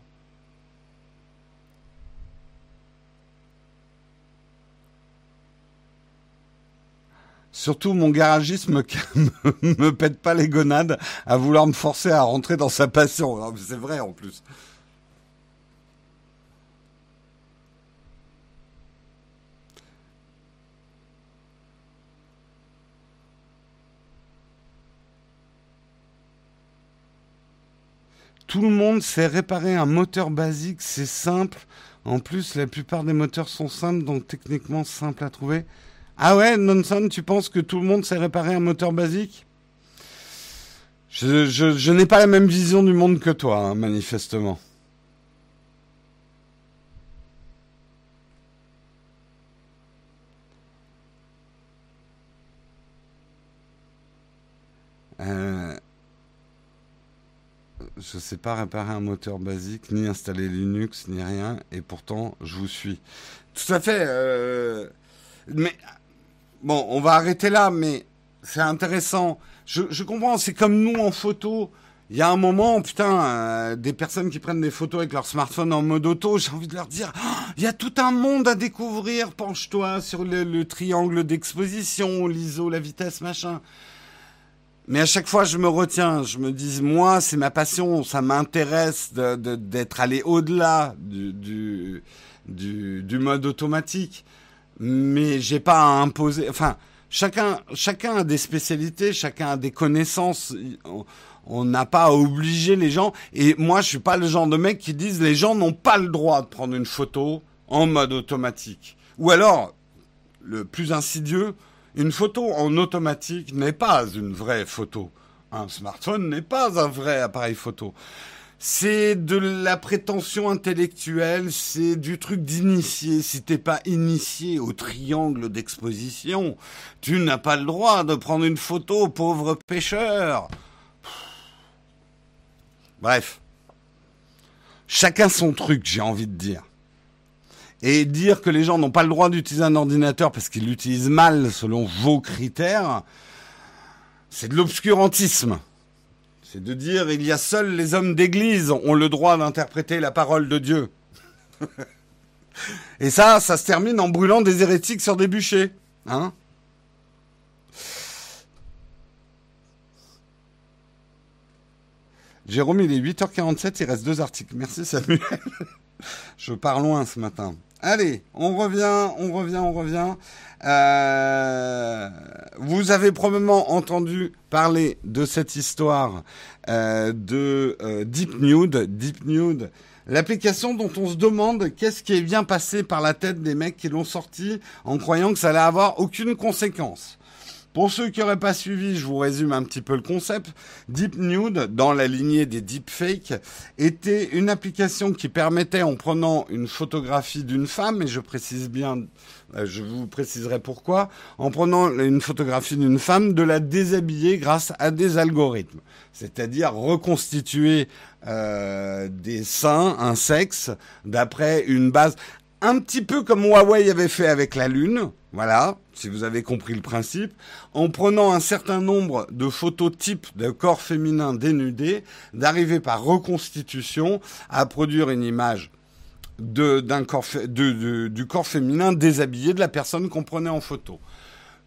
Surtout, mon garagisme me, me pète pas les gonades à vouloir me forcer à rentrer dans sa passion. C'est vrai en plus. Tout le monde sait réparer un moteur basique, c'est simple. En plus, la plupart des moteurs sont simples, donc techniquement simple à trouver. Ah ouais, Nonson, tu penses que tout le monde sait réparer un moteur basique? Je, n'ai pas la même vision du monde que toi, hein, manifestement. Euh, je ne sais pas réparer un moteur basique, ni installer Linux, ni rien, et pourtant, je vous suis. Tout à fait. Euh, mais bon, on va arrêter là, mais c'est intéressant. Je, comprends, c'est comme nous en photo. il y a un moment, putain, euh, des personnes qui prennent des photos avec leur smartphone en mode auto, j'ai envie de leur dire, oh, il y a tout un monde à découvrir, penche-toi sur le, triangle d'exposition, l'ISO, la vitesse, machin. Mais à chaque fois, je me retiens, je me dis, moi, c'est ma passion, ça m'intéresse d'être allé au-delà du, du, mode automatique. Mais j'ai pas à imposer, enfin, chacun, chacun a des spécialités, chacun a des connaissances on n'a pas à obliger les gens. Et moi, je suis pas le genre de mec qui disent les gens n'ont pas le droit de prendre une photo en mode automatique. Ou alors, le plus insidieux, une photo en automatique n'est pas une vraie photo. Un smartphone n'est pas un vrai appareil photo. C'est de la prétention intellectuelle, c'est du truc d'initié. Si t'es pas initié au triangle d'exposition, tu n'as pas le droit de prendre une photo, pauvre pêcheur. Bref. Chacun son truc, j'ai envie de dire. Et dire que les gens n'ont pas le droit d'utiliser un ordinateur parce qu'ils l'utilisent mal selon vos critères, c'est de l'obscurantisme. C'est de dire il y a seuls les hommes d'église ont le droit d'interpréter la parole de Dieu. Et ça, ça se termine en brûlant des hérétiques sur des bûchers. Hein Jérôme, il est 8h47, il reste deux articles. Merci Samuel. Je pars loin ce matin. Allez, on revient, on revient, on revient. Euh, vous avez probablement entendu parler de cette histoire euh, de euh, Deep Nude. Deep Nude, l'application dont on se demande qu'est-ce qui est bien passé par la tête des mecs qui l'ont sorti en croyant que ça allait avoir aucune conséquence. Pour ceux qui n'auraient pas suivi, je vous résume un petit peu le concept. Deep Nude, dans la lignée des deepfakes, était une application qui permettait, en prenant une photographie d'une femme, et je précise bien, euh, je vous préciserai pourquoi, en prenant une photographie d'une femme, de la déshabiller grâce à des algorithmes. C'est-à-dire reconstituer euh, des seins, un sexe, d'après une base un petit peu comme Huawei avait fait avec la Lune, voilà, si vous avez compris le principe, en prenant un certain nombre de photos types de corps féminin dénudés, d'arriver par reconstitution à produire une image du corps féminin déshabillé de la personne qu'on prenait en photo.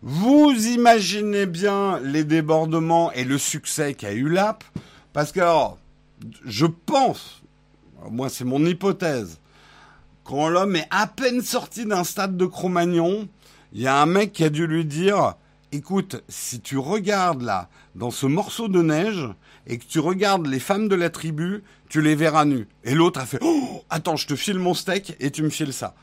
Vous imaginez bien les débordements et le succès qu'a eu l'app, parce que je pense, moi c'est mon hypothèse, quand l'homme est à peine sorti d'un stade de Cro-Magnon, il y a un mec qui a dû lui dire Écoute, si tu regardes là, dans ce morceau de neige, et que tu regardes les femmes de la tribu, tu les verras nues. Et l'autre a fait oh, Attends, je te file mon steak et tu me files ça.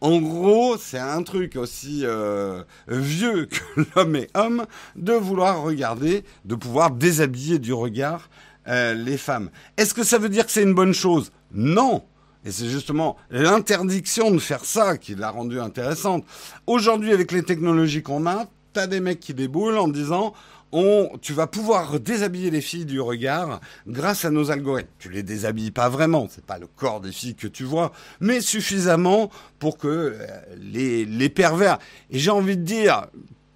En gros, c'est un truc aussi euh, vieux que l'homme est homme de vouloir regarder, de pouvoir déshabiller du regard euh, les femmes. Est-ce que ça veut dire que c'est une bonne chose? Non. Et c'est justement l'interdiction de faire ça qui l'a rendue intéressante. Aujourd'hui, avec les technologies qu'on a, t'as des mecs qui déboulent en disant on, tu vas pouvoir déshabiller les filles du regard grâce à nos algorithmes. Tu les déshabilles pas vraiment, c'est pas le corps des filles que tu vois, mais suffisamment pour que euh, les, les pervers. Et j'ai envie de dire,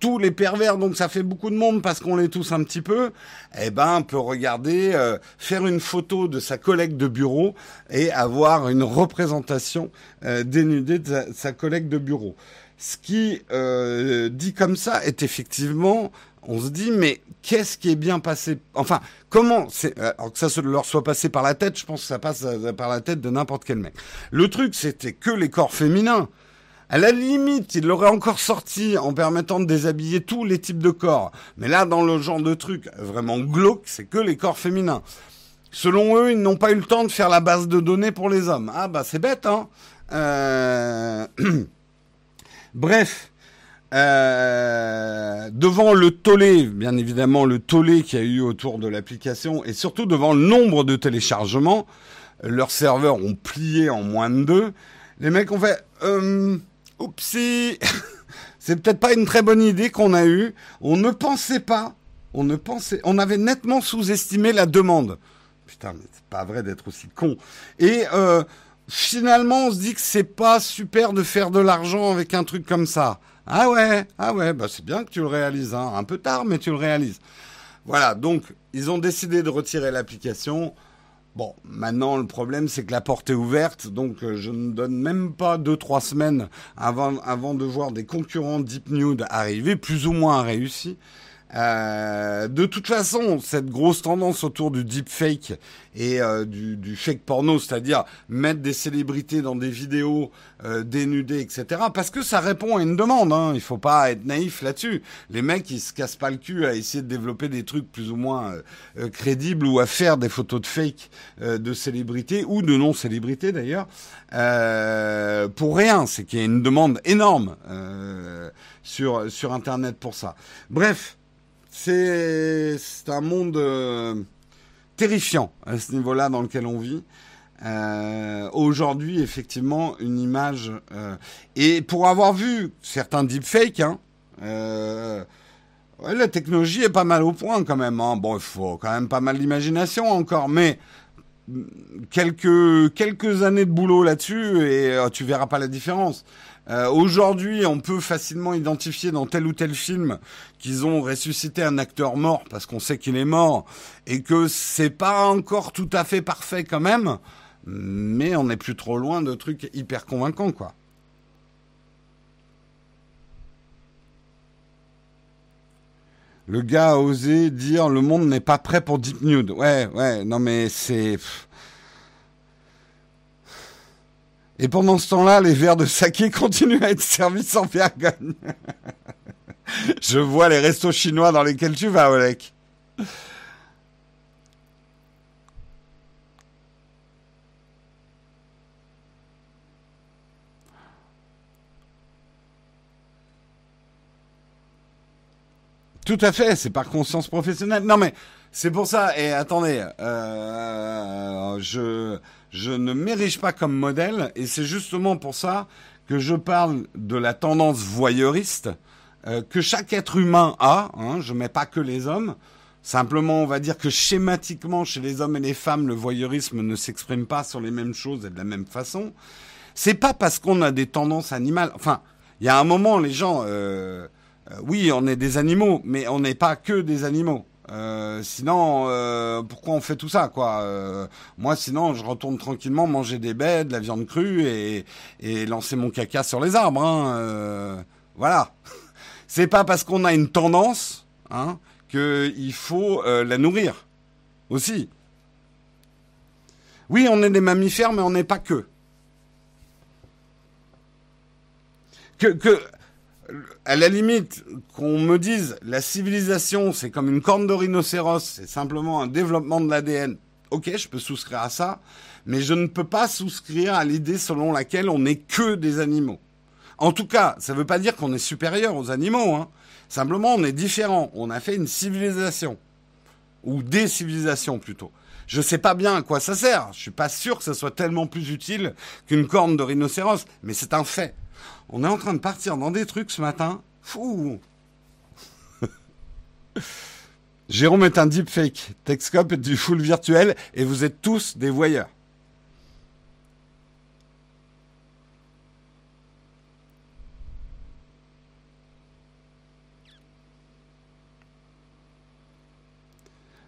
tous les pervers, donc ça fait beaucoup de monde parce qu'on les tous un petit peu, eh ben, peut regarder, euh, faire une photo de sa collègue de bureau et avoir une représentation euh, dénudée de sa, collègue de bureau. Ce qui euh, dit comme ça est effectivement, on se dit, mais qu'est-ce qui est bien passé? Enfin, comment c'est Alors que ça se leur soit passé par la tête, je pense que ça passe par la tête de n'importe quel mec. Le truc, c'était que les corps féminins. À la limite, il l'aurait encore sorti en permettant de déshabiller tous les types de corps. Mais là, dans le genre de truc vraiment glauque, c'est que les corps féminins. Selon eux, ils n'ont pas eu le temps de faire la base de données pour les hommes. Ah bah c'est bête, hein euh... Bref. Euh, devant le tollé, bien évidemment le tollé qu'il y a eu autour de l'application, et surtout devant le nombre de téléchargements, leurs serveurs ont plié en moins de deux. Les mecs ont fait, euh, Oupsie C'est peut-être pas une très bonne idée qu'on a eue. On ne pensait pas, on ne pensait, on avait nettement sous-estimé la demande. Putain, mais c'est pas vrai d'être aussi con. Et euh, finalement, on se dit que c'est pas super de faire de l'argent avec un truc comme ça. Ah ouais, ah ouais, bah c'est bien que tu le réalises, hein. un peu tard, mais tu le réalises. Voilà, donc ils ont décidé de retirer l'application. Bon, maintenant le problème c'est que la porte est ouverte, donc euh, je ne donne même pas deux trois semaines avant avant de voir des concurrents Deep Nude arriver, plus ou moins réussis. Euh, de toute façon, cette grosse tendance autour du deepfake et euh, du, du, fake porno, c'est-à-dire mettre des célébrités dans des vidéos euh, dénudées, etc., parce que ça répond à une demande. Hein. Il faut pas être naïf là-dessus. Les mecs, ils se cassent pas le cul à essayer de développer des trucs plus ou moins euh, crédibles ou à faire des photos de fake de célébrités ou de non-célébrités d'ailleurs pour rien. C'est qu'il y a une demande énorme sur sur Internet pour ça. Bref c'est un monde euh, terrifiant à ce niveau-là dans lequel on vit. Euh, Aujourd'hui, effectivement, une image. Euh, et pour avoir vu certains deepfakes, hein, la technologie est pas mal au point quand même. Hein. Bon, il faut quand même pas mal d'imagination encore, mais quelques quelques années de boulot là-dessus et tu verras pas la différence. Euh, Aujourd'hui, on peut facilement identifier dans tel ou tel film qu'ils ont ressuscité un acteur mort parce qu'on sait qu'il est mort et que c'est pas encore tout à fait parfait quand même, mais on n'est plus trop loin de trucs hyper convaincants, quoi. Le gars a osé dire le monde n'est pas prêt pour Deep Nude. Ouais, ouais, non mais c'est. Et pendant ce temps-là, les verres de saké continuent à être servis sans vergogne. Je vois les restos chinois dans lesquels tu vas, Olek. Tout à fait, c'est par conscience professionnelle. Non mais c'est pour ça. Et attendez, euh, je je ne m'érige pas comme modèle, et c'est justement pour ça que je parle de la tendance voyeuriste euh, que chaque être humain a. Hein, je mets pas que les hommes. Simplement, on va dire que schématiquement, chez les hommes et les femmes, le voyeurisme ne s'exprime pas sur les mêmes choses et de la même façon. C'est pas parce qu'on a des tendances animales. Enfin, il y a un moment, les gens, euh, oui, on est des animaux, mais on n'est pas que des animaux. Euh, sinon, euh, pourquoi on fait tout ça, quoi euh, Moi, sinon, je retourne tranquillement manger des baies, de la viande crue et, lancer mon caca sur les arbres. Hein, euh, voilà. C'est pas parce qu'on a une tendance hein, qu'il faut euh, la nourrir aussi. Oui, on est des mammifères, mais on n'est pas que. Que, que à la limite, qu'on me dise la civilisation, c'est comme une corne de rhinocéros, c'est simplement un développement de l'ADN. Ok, je peux souscrire à ça, mais je ne peux pas souscrire à l'idée selon laquelle on n'est que des animaux. En tout cas, ça ne veut pas dire qu'on est supérieur aux animaux. Hein. Simplement, on est différent. On a fait une civilisation. Ou des civilisations plutôt. Je ne sais pas bien à quoi ça sert. Je suis pas sûr que ça soit tellement plus utile qu'une corne de rhinocéros, mais c'est un fait. On est en train de partir dans des trucs ce matin. Fou Jérôme est un deepfake. Texcop est du full virtuel et vous êtes tous des voyeurs.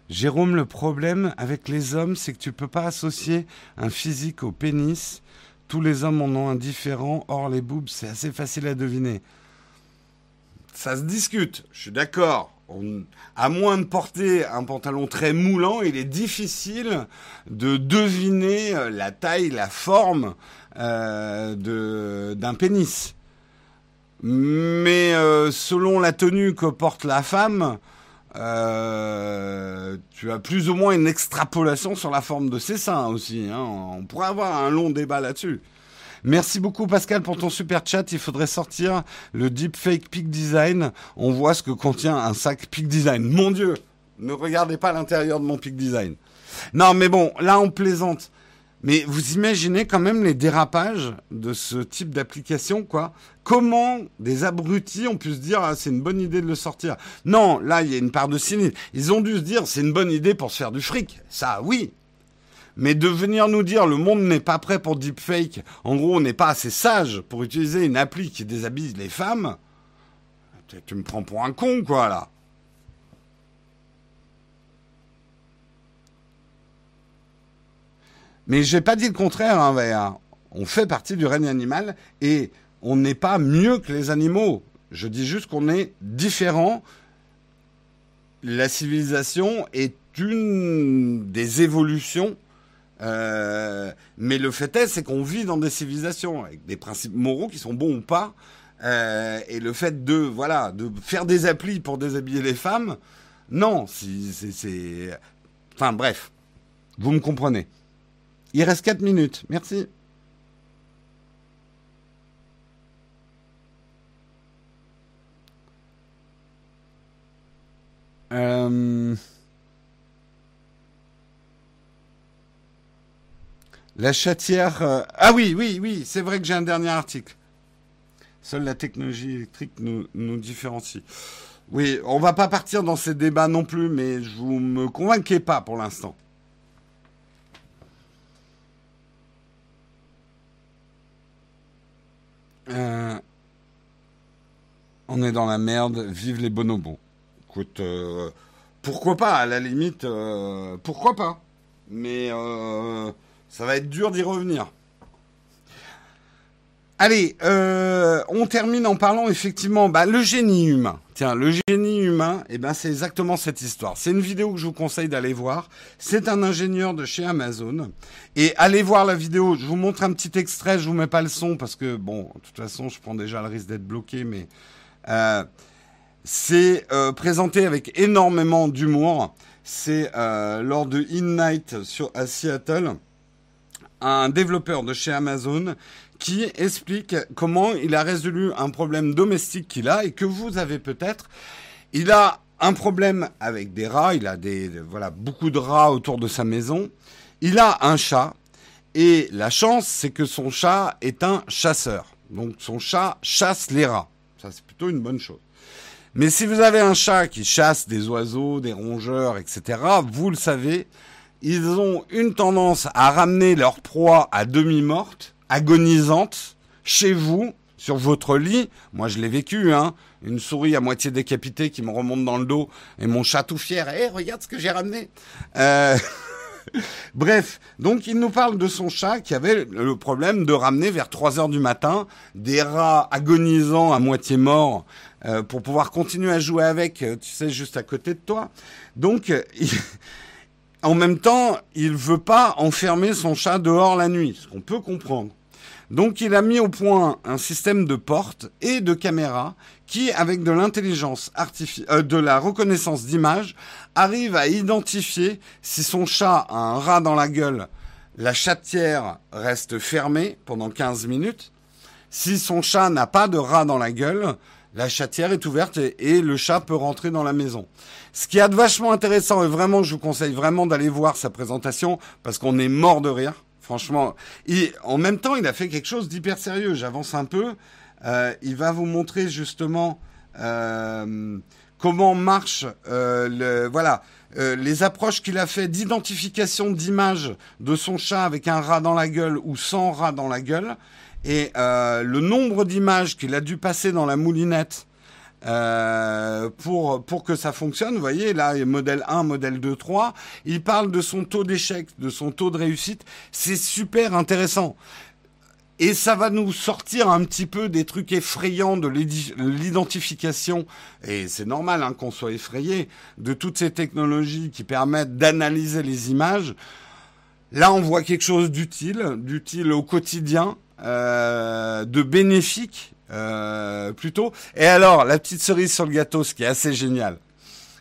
Jérôme, le problème avec les hommes, c'est que tu peux pas associer un physique au pénis tous les hommes en ont un différent, or les boobs, c'est assez facile à deviner. Ça se discute, je suis d'accord. à moins de porter un pantalon très moulant, il est difficile de deviner euh, la taille, la forme euh, d'un pénis. Mais euh, selon la tenue que porte la femme, euh, tu as plus ou moins une extrapolation sur la forme de ses seins aussi. Hein. On pourrait avoir un long débat là-dessus. Merci beaucoup Pascal pour ton super chat. Il faudrait sortir le deepfake Peak Design. On voit ce que contient un sac Peak Design. Mon Dieu, ne regardez pas l'intérieur de mon Peak Design. Non, mais bon, là on plaisante. Mais vous imaginez quand même les dérapages de ce type d'application, quoi. Comment des abrutis ont pu se dire ah, c'est une bonne idée de le sortir? Non, là il y a une part de cynisme. Ils ont dû se dire c'est une bonne idée pour se faire du fric. Ça, oui. Mais de venir nous dire le monde n'est pas prêt pour deepfake, en gros on n'est pas assez sage pour utiliser une appli qui déshabille les femmes, tu me prends pour un con, quoi, là. Mais j'ai pas dit le contraire, hein, On fait partie du règne animal et on n'est pas mieux que les animaux. Je dis juste qu'on est différent. La civilisation est une des évolutions. Euh, mais le fait est, c'est qu'on vit dans des civilisations avec des principes moraux qui sont bons ou pas. Euh, et le fait de voilà de faire des applis pour déshabiller les femmes, non, c'est, enfin bref, vous me comprenez. Il reste 4 minutes. Merci. Euh... La chatière. Euh, ah oui, oui, oui, c'est vrai que j'ai un dernier article. Seule la technologie électrique nous, nous différencie. Oui, on va pas partir dans ces débats non plus, mais je vous me convainquez pas pour l'instant. Euh, on est dans la merde, vive les bonobos. Écoute, euh, pourquoi pas, à la limite, euh, pourquoi pas. Mais ça va être dur d'y revenir. Allez, on termine en parlant effectivement, bah, le génie humain. Tiens, le génie humain, eh ben, c'est exactement cette histoire. C'est une vidéo que je vous conseille d'aller voir. C'est un ingénieur de chez Amazon. Et allez voir la vidéo. Je vous montre un petit extrait. Je vous mets pas le son parce que, bon, de toute façon, je prends déjà le risque d'être bloqué, mais euh, c'est euh, présenté avec énormément d'humour. C'est euh, lors de In Night sur, à Seattle. Un développeur de chez Amazon qui explique comment il a résolu un problème domestique qu'il a et que vous avez peut-être. Il a un problème avec des rats, il a des voilà beaucoup de rats autour de sa maison. Il a un chat et la chance c'est que son chat est un chasseur. Donc son chat chasse les rats. Ça c'est plutôt une bonne chose. Mais si vous avez un chat qui chasse des oiseaux, des rongeurs, etc., vous le savez, ils ont une tendance à ramener leur proie à demi-morte agonisante chez vous, sur votre lit. Moi, je l'ai vécu, hein. Une souris à moitié décapitée qui me remonte dans le dos et mon chat tout fier. Eh, regarde ce que j'ai ramené. Euh... Bref, donc il nous parle de son chat qui avait le problème de ramener vers 3 heures du matin des rats agonisants à moitié morts euh, pour pouvoir continuer à jouer avec, euh, tu sais, juste à côté de toi. Donc, en même temps, il veut pas enfermer son chat dehors la nuit, ce qu'on peut comprendre. Donc il a mis au point un système de portes et de caméras qui, avec de l'intelligence artificielle, euh, de la reconnaissance d'image, arrive à identifier si son chat a un rat dans la gueule, la chatière reste fermée pendant 15 minutes. Si son chat n'a pas de rat dans la gueule, la chatière est ouverte et, le chat peut rentrer dans la maison. Ce qui est vachement intéressant et vraiment, je vous conseille vraiment d'aller voir sa présentation parce qu'on est mort de rire. Franchement, et en même temps, il a fait quelque chose d'hyper sérieux. J'avance un peu. Euh, il va vous montrer justement euh, comment marche euh, le voilà les approches qu'il a fait d'identification d'image de son chat avec un rat dans la gueule ou sans rat dans la gueule et euh, le nombre d'images qu'il a dû passer dans la moulinette euh, pour, pour que ça fonctionne, vous voyez, là, modèle 1, modèle 2, 3, il parle de son taux d'échec, de son taux de réussite, c'est super intéressant. Et ça va nous sortir un petit peu des trucs effrayants de l'identification, et c'est normal hein, qu'on soit effrayé, de toutes ces technologies qui permettent d'analyser les images. Là, on voit quelque chose d'utile, d'utile au quotidien, euh, de bénéfique euh. Et alors, la petite cerise sur le gâteau, ce qui est assez génial,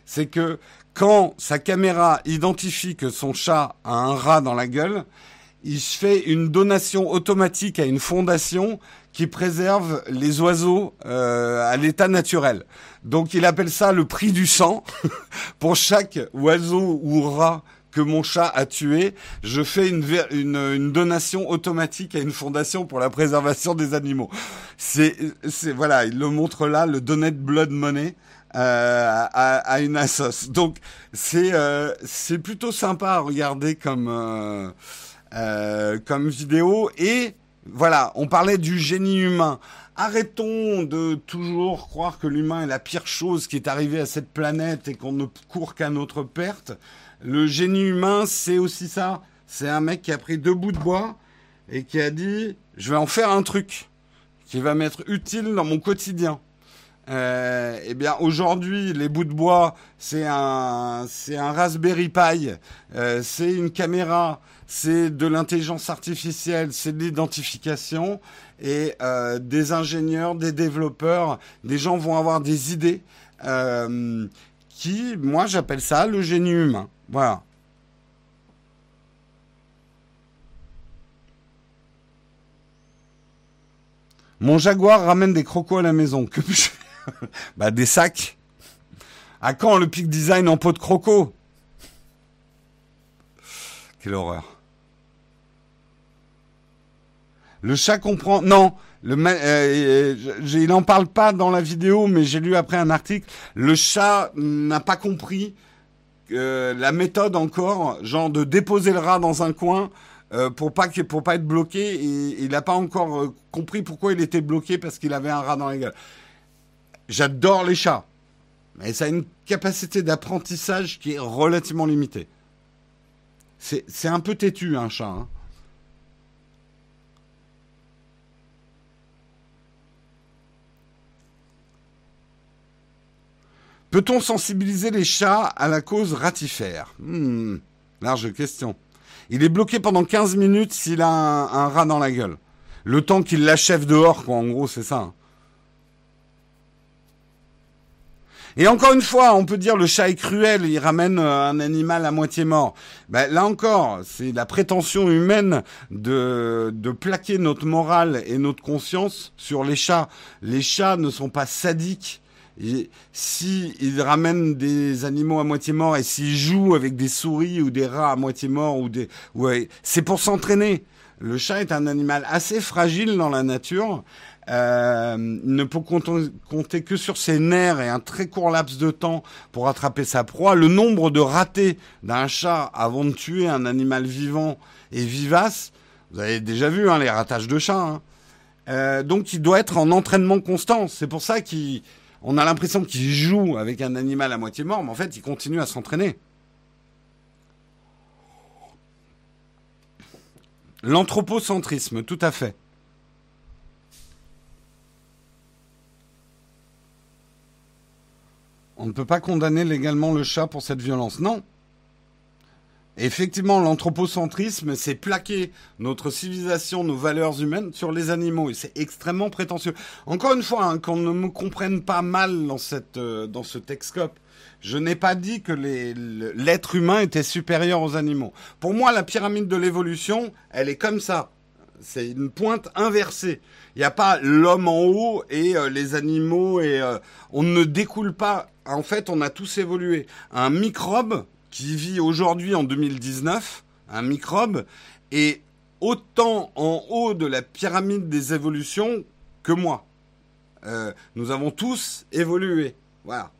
c'est que quand sa caméra identifie que son chat a un rat dans la gueule, il fait une donation automatique à une fondation qui préserve les oiseaux euh, à l'état naturel. Donc il appelle ça le prix du sang. Pour chaque oiseau ou rat que mon chat a tué, je fais une, une, une, donation automatique à une fondation pour la préservation des animaux. C'est, voilà, il le montre là, le Donate Blood Money. Euh, à, à, une assos. Donc c'est euh, c'est plutôt sympa à regarder comme euh, euh, comme vidéo et voilà, on parlait du génie humain. Arrêtons de toujours croire que l'humain est la pire chose qui est arrivée à cette planète et qu'on ne court qu'à notre perte. Le génie humain, c'est aussi ça. c'est un mec qui a pris deux bouts de bois et qui a dit je vais en faire un truc qui va m'être utile dans mon quotidien. Euh, eh bien, aujourd'hui, les bouts de bois, c'est un, c'est un Raspberry Pi, euh, c'est une caméra, c'est de l'intelligence artificielle, c'est de l'identification, et euh, des ingénieurs, des développeurs, des gens vont avoir des idées qui, moi, j'appelle ça le génie humain. Voilà. Mon Jaguar ramène des crocos à la maison. Que puis-je Bah des sacs. À quand le pic design en pot de croco Quelle horreur. Le chat comprend. Non, le euh, il n'en parle pas dans la vidéo, mais j'ai lu après un article. Le chat n'a pas compris euh, la méthode encore, genre de déposer le rat dans un coin euh, pour pas pour pas être bloqué. Il n'a pas encore euh, compris pourquoi il était bloqué parce qu'il avait un rat dans la gueule. J'adore les chats, mais ça a une capacité d'apprentissage qui est relativement limitée. C'est un peu têtu un chat. Hein. Peut-on sensibiliser les chats à la cause ratifère hmm, Large question. Il est bloqué pendant 15 minutes s'il a un, rat dans la gueule. Le temps qu'il l'achève dehors, quoi. En gros, c'est ça. Et encore une fois, on peut dire le chat est cruel, il ramène euh, un animal à moitié mort. Ben, là encore, c'est la prétention humaine de plaquer notre morale et notre conscience sur les chats. Les chats ne sont pas sadiques si il ramène des animaux à moitié morts et s'il joue avec des souris ou des rats à moitié morts ou des, ouais, c'est pour s'entraîner. Le chat est un animal assez fragile dans la nature. Euh, ne peut compter que sur ses nerfs et un très court laps de temps pour attraper sa proie. Le nombre de ratés d'un chat avant de tuer un animal vivant et vivace, vous avez déjà vu hein, les ratages de chat. Hein. Euh, donc il doit être en entraînement constant. C'est pour ça qu'il on a l'impression qu'il joue avec un animal à moitié mort, mais en fait, il continue à s'entraîner. L'anthropocentrisme, tout à fait. On ne peut pas condamner légalement le chat pour cette violence. Non, Effectivement, l'anthropocentrisme, c'est plaquer notre civilisation, nos valeurs humaines sur les animaux, et c'est extrêmement prétentieux. Encore une fois, hein, qu'on ne me comprenne pas mal dans cette euh, dans ce Texcope, je n'ai pas dit que l'être humain était supérieur aux animaux. Pour moi, la pyramide de l'évolution, elle est comme ça. C'est une pointe inversée. Il n'y a pas l'homme en haut et euh, les animaux et euh, on ne découle pas. En fait, on a tous évolué. Un microbe, qui vit aujourd'hui en 2019, un microbe, est autant en haut de la pyramide des évolutions que moi. Euh, nous avons tous évolué. Voilà.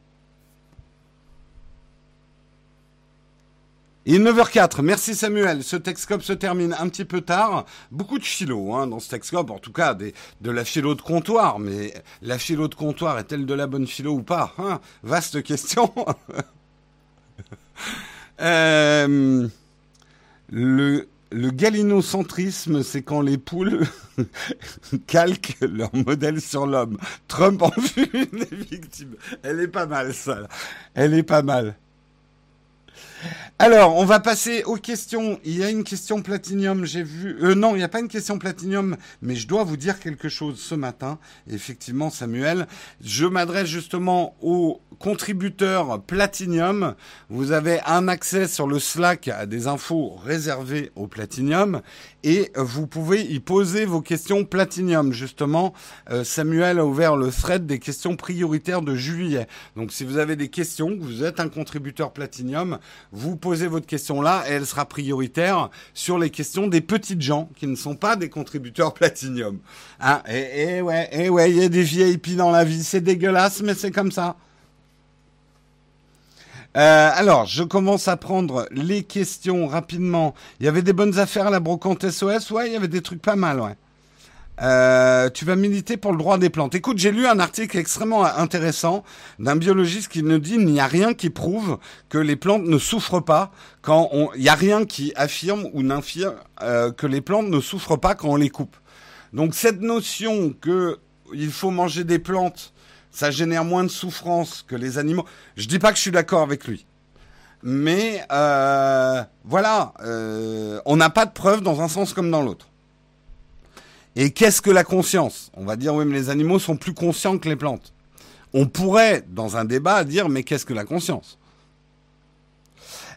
Il est 9h04. Merci Samuel. Ce Texcope se termine un petit peu tard. Beaucoup de philo hein, dans ce Texcope, en tout cas de la philo de comptoir. Mais la philo de comptoir est-elle de la bonne philo ou pas hein? Vaste question. Euh, le, le galinocentrisme, c'est quand les poules calquent leur modèle sur l'homme. Trump en fut une des victimes. Elle est pas mal, ça. Elle est pas mal. Alors, on va passer aux questions. Il y a une question platinium, j'ai vu. Euh, non, il n'y a pas une question platinium, mais je dois vous dire quelque chose ce matin. Effectivement, Samuel, je m'adresse justement aux contributeurs platinium. Vous avez un accès sur le Slack à des infos réservées au platinium et vous pouvez y poser vos questions platinium. Justement, euh, Samuel a ouvert le thread des questions prioritaires de juillet. Donc, si vous avez des questions, que vous êtes un contributeur platinium, vous posez votre question là et elle sera prioritaire sur les questions des petites gens qui ne sont pas des contributeurs platinium. Hein et, et ouais, et ouais, il y a des VIP dans la vie, c'est dégueulasse, mais c'est comme ça. Euh, alors, je commence à prendre les questions rapidement. Il y avait des bonnes affaires à la brocante SOS, ouais, il y avait des trucs pas mal, ouais. Euh, tu vas militer pour le droit des plantes. Écoute, j'ai lu un article extrêmement intéressant d'un biologiste qui nous dit il n'y a rien qui prouve que les plantes ne souffrent pas quand on. Il n'y a rien qui affirme ou n'infirme euh, que les plantes ne souffrent pas quand on les coupe. Donc cette notion que il faut manger des plantes, ça génère moins de souffrance que les animaux. Je dis pas que je suis d'accord avec lui. Mais euh, voilà, euh, on n'a pas de preuve dans un sens comme dans l'autre. Et qu'est-ce que la conscience? On va dire oui, mais les animaux sont plus conscients que les plantes. On pourrait, dans un débat, dire mais qu'est-ce que la conscience?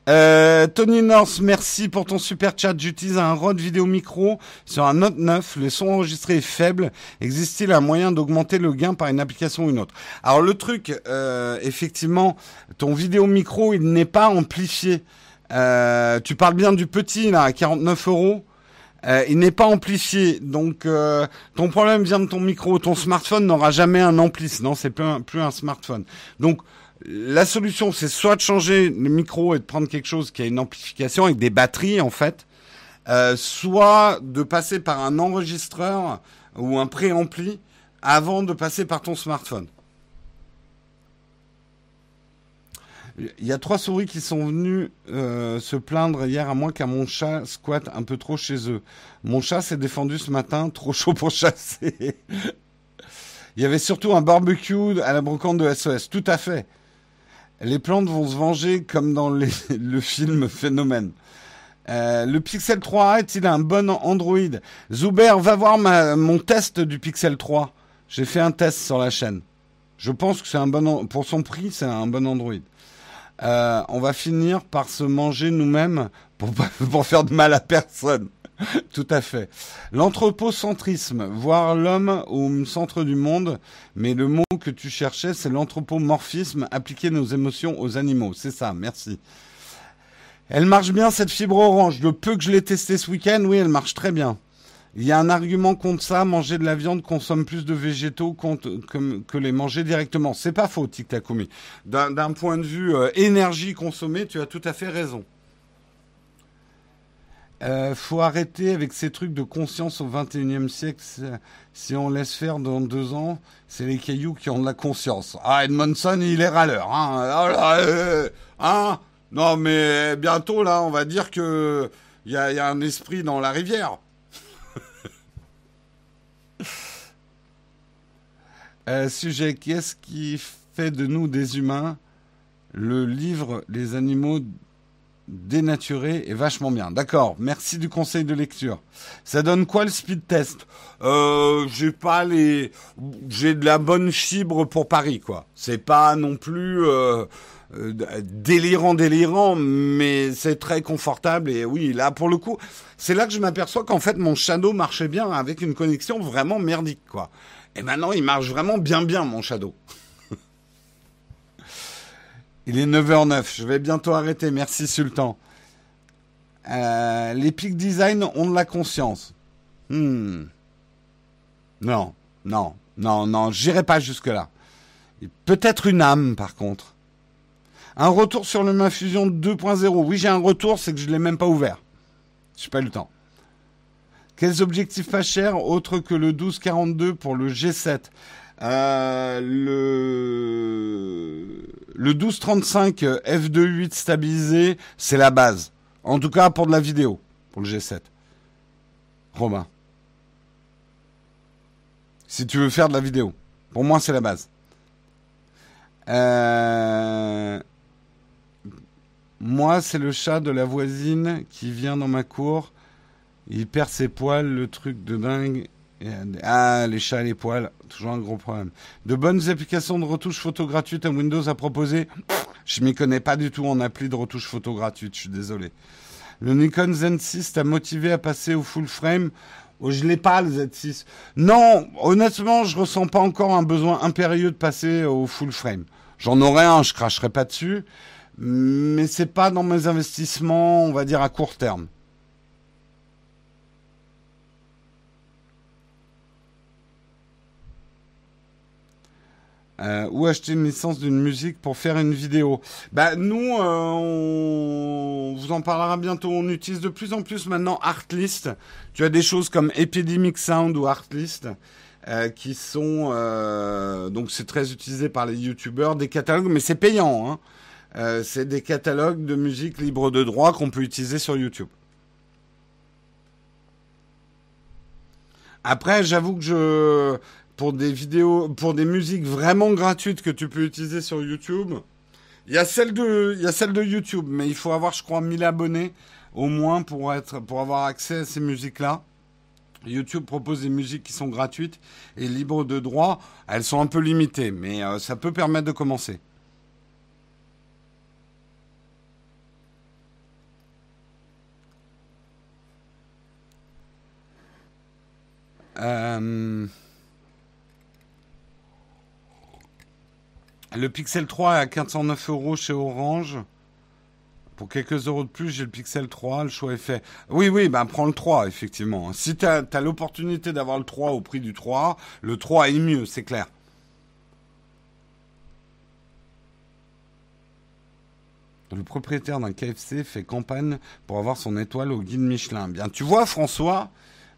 Euh, Tony North, merci pour ton super chat. J'utilise un Rode vidéo micro sur un Note 9. Le son enregistré est faible. Existe-t-il un moyen d'augmenter le gain par une application ou une autre? Alors le truc, euh, effectivement, ton vidéo micro, il n'est pas amplifié. Euh, tu parles bien du petit là, à 49 euros. Euh, il n'est pas amplifié, donc euh, ton problème vient de ton micro. Ton smartphone n'aura jamais un ampli, non, c'est plus un, plus un smartphone. Donc la solution, c'est soit de changer le micro et de prendre quelque chose qui a une amplification avec des batteries en fait, euh, soit de passer par un enregistreur ou un préampli avant de passer par ton smartphone. Il y a trois souris qui sont venues euh, se plaindre hier à moi qu'à mon chat squatte un peu trop chez eux. Mon chat s'est défendu ce matin, trop chaud pour chasser. Il y avait surtout un barbecue à la brocante de SOS. Tout à fait. Les plantes vont se venger comme dans le film Phénomène. Euh, le Pixel 3 est-il un bon Android? Zuber, va voir mon test du Pixel 3. J'ai fait un test sur la chaîne. Je pense que c'est un bon pour son prix, c'est un bon Android. Euh, on va finir par se manger nous-mêmes pour, pour faire de mal à personne. Tout à fait. L'anthropocentrisme, voir l'homme au centre du monde, mais le mot que tu cherchais, c'est l'anthropomorphisme, appliquer nos émotions aux animaux. C'est ça, merci. Elle marche bien cette fibre orange. Le peu que je l'ai testé ce week-end, oui, elle marche très bien. Il y a un argument contre ça, manger de la viande consomme plus de végétaux que, les manger directement. C'est pas faux, Tic D'un point de vue euh, énergie consommée, tu as tout à fait raison. Euh, faut arrêter avec ces trucs de conscience au 21e siècle. Si on laisse faire dans deux ans, c'est les cailloux qui ont de la conscience. Ah, Edmondson, il est râleur. Hein. Ah, euh, hein non, mais bientôt, là, on va dire que il y a un esprit dans la rivière. Sujet, qu'est-ce qui fait de nous des humains Le livre Les animaux dénaturés est vachement bien. D'accord, merci du conseil de lecture. Ça donne quoi le speed test? Euh, J'ai pas les, j'ai de la bonne fibre pour Paris, quoi. C'est pas non plus euh, euh, délirant, délirant, mais c'est très confortable. Et oui, là pour le coup, c'est là que je m'aperçois qu'en fait mon Shadow marchait bien avec une connexion vraiment merdique, quoi. Et maintenant, il marche vraiment bien bien, mon Shadow. il est 9h09, je vais bientôt arrêter, merci Sultan. Euh, les Peak Design ont de la conscience. Hmm. Non, non, non, non, j'irai pas jusque-là. Peut-être une âme, par contre. Un retour sur le Fusion 2.0. Oui, j'ai un retour, c'est que je ne l'ai même pas ouvert. Je n'ai pas eu le temps. Quels objectifs pas chers autres que le 1242 pour le G7 euh, le le 1235 f2.8 stabilisé, c'est la base. En tout cas pour de la vidéo, pour le G7. Romain. Si tu veux faire de la vidéo. Pour moi, c'est la base. Euh, moi, c'est le chat de la voisine qui vient dans ma cour il perd ses poils, le truc de dingue. Ah, les chats et les poils, toujours un gros problème. De bonnes applications de retouche photo gratuites à Windows à proposer Je m'y connais pas du tout en appli de retouche photo gratuite, je suis désolé. Le Nikon Z6 t'a motivé à passer au full frame? Oh, Je l'ai pas, le Z6. Non, honnêtement, je ressens pas encore un besoin impérieux de passer au full frame. J'en aurais un, je cracherai pas dessus, mais c'est pas dans mes investissements, on va dire, à court terme. Euh, ou acheter une licence d'une musique pour faire une vidéo. Bah nous, euh, on vous en parlera bientôt. On utilise de plus en plus maintenant Artlist. Tu as des choses comme Epidemic Sound ou Artlist. Euh, qui sont donc c'est très utilisé par les youtubeurs des catalogues mais c'est payant hein. c'est des catalogues de musique libre de droit qu'on peut utiliser sur YouTube après j'avoue que je pour des vidéos, pour des musiques vraiment gratuites que tu peux utiliser sur YouTube. Il y a celle de, il y a de YouTube, mais il faut avoir, je crois, 1000 abonnés au moins pour être, pour avoir accès à ces musiques-là. YouTube propose des musiques qui sont gratuites et libres de droit. Elles sont un peu limitées, mais euh, ça peut permettre de commencer. Euh... Le Pixel 3 est à 409 euros chez Orange. Pour quelques euros de plus, j'ai le Pixel 3, le choix est fait. Oui, oui, ben prends le 3, effectivement. Si tu l'opportunité d'avoir le 3 au prix du 3, le 3 est mieux, c'est clair. Le propriétaire d'un KFC fait campagne pour avoir son étoile au guide Michelin. Bien, tu vois, François,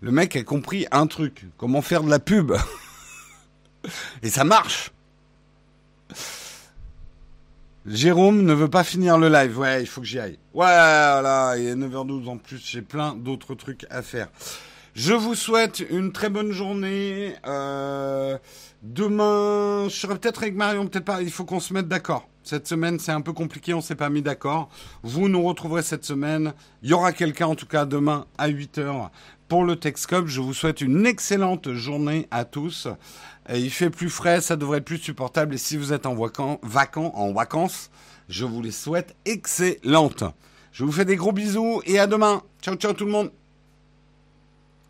le mec a compris un truc. Comment faire de la pub? Et ça marche. Jérôme ne veut pas finir le live. Ouais, il faut que j'y aille. Voilà, il est 9h12 en plus, j'ai plein d'autres trucs à faire. Je vous souhaite une très bonne journée. Euh, demain, je serai peut-être avec Marion, peut-être pas. Il faut qu'on se mette d'accord. Cette semaine, c'est un peu compliqué, on s'est pas mis d'accord. Vous nous retrouverez cette semaine. Il y aura quelqu'un, en tout cas, demain à 8h pour le Texcom. Je vous souhaite une excellente journée à tous il fait plus frais, ça devrait être plus supportable. Et si vous êtes en, vacances, je vous les souhaite excellentes. Je vous fais des gros bisous et à demain. Ciao, ciao tout le monde.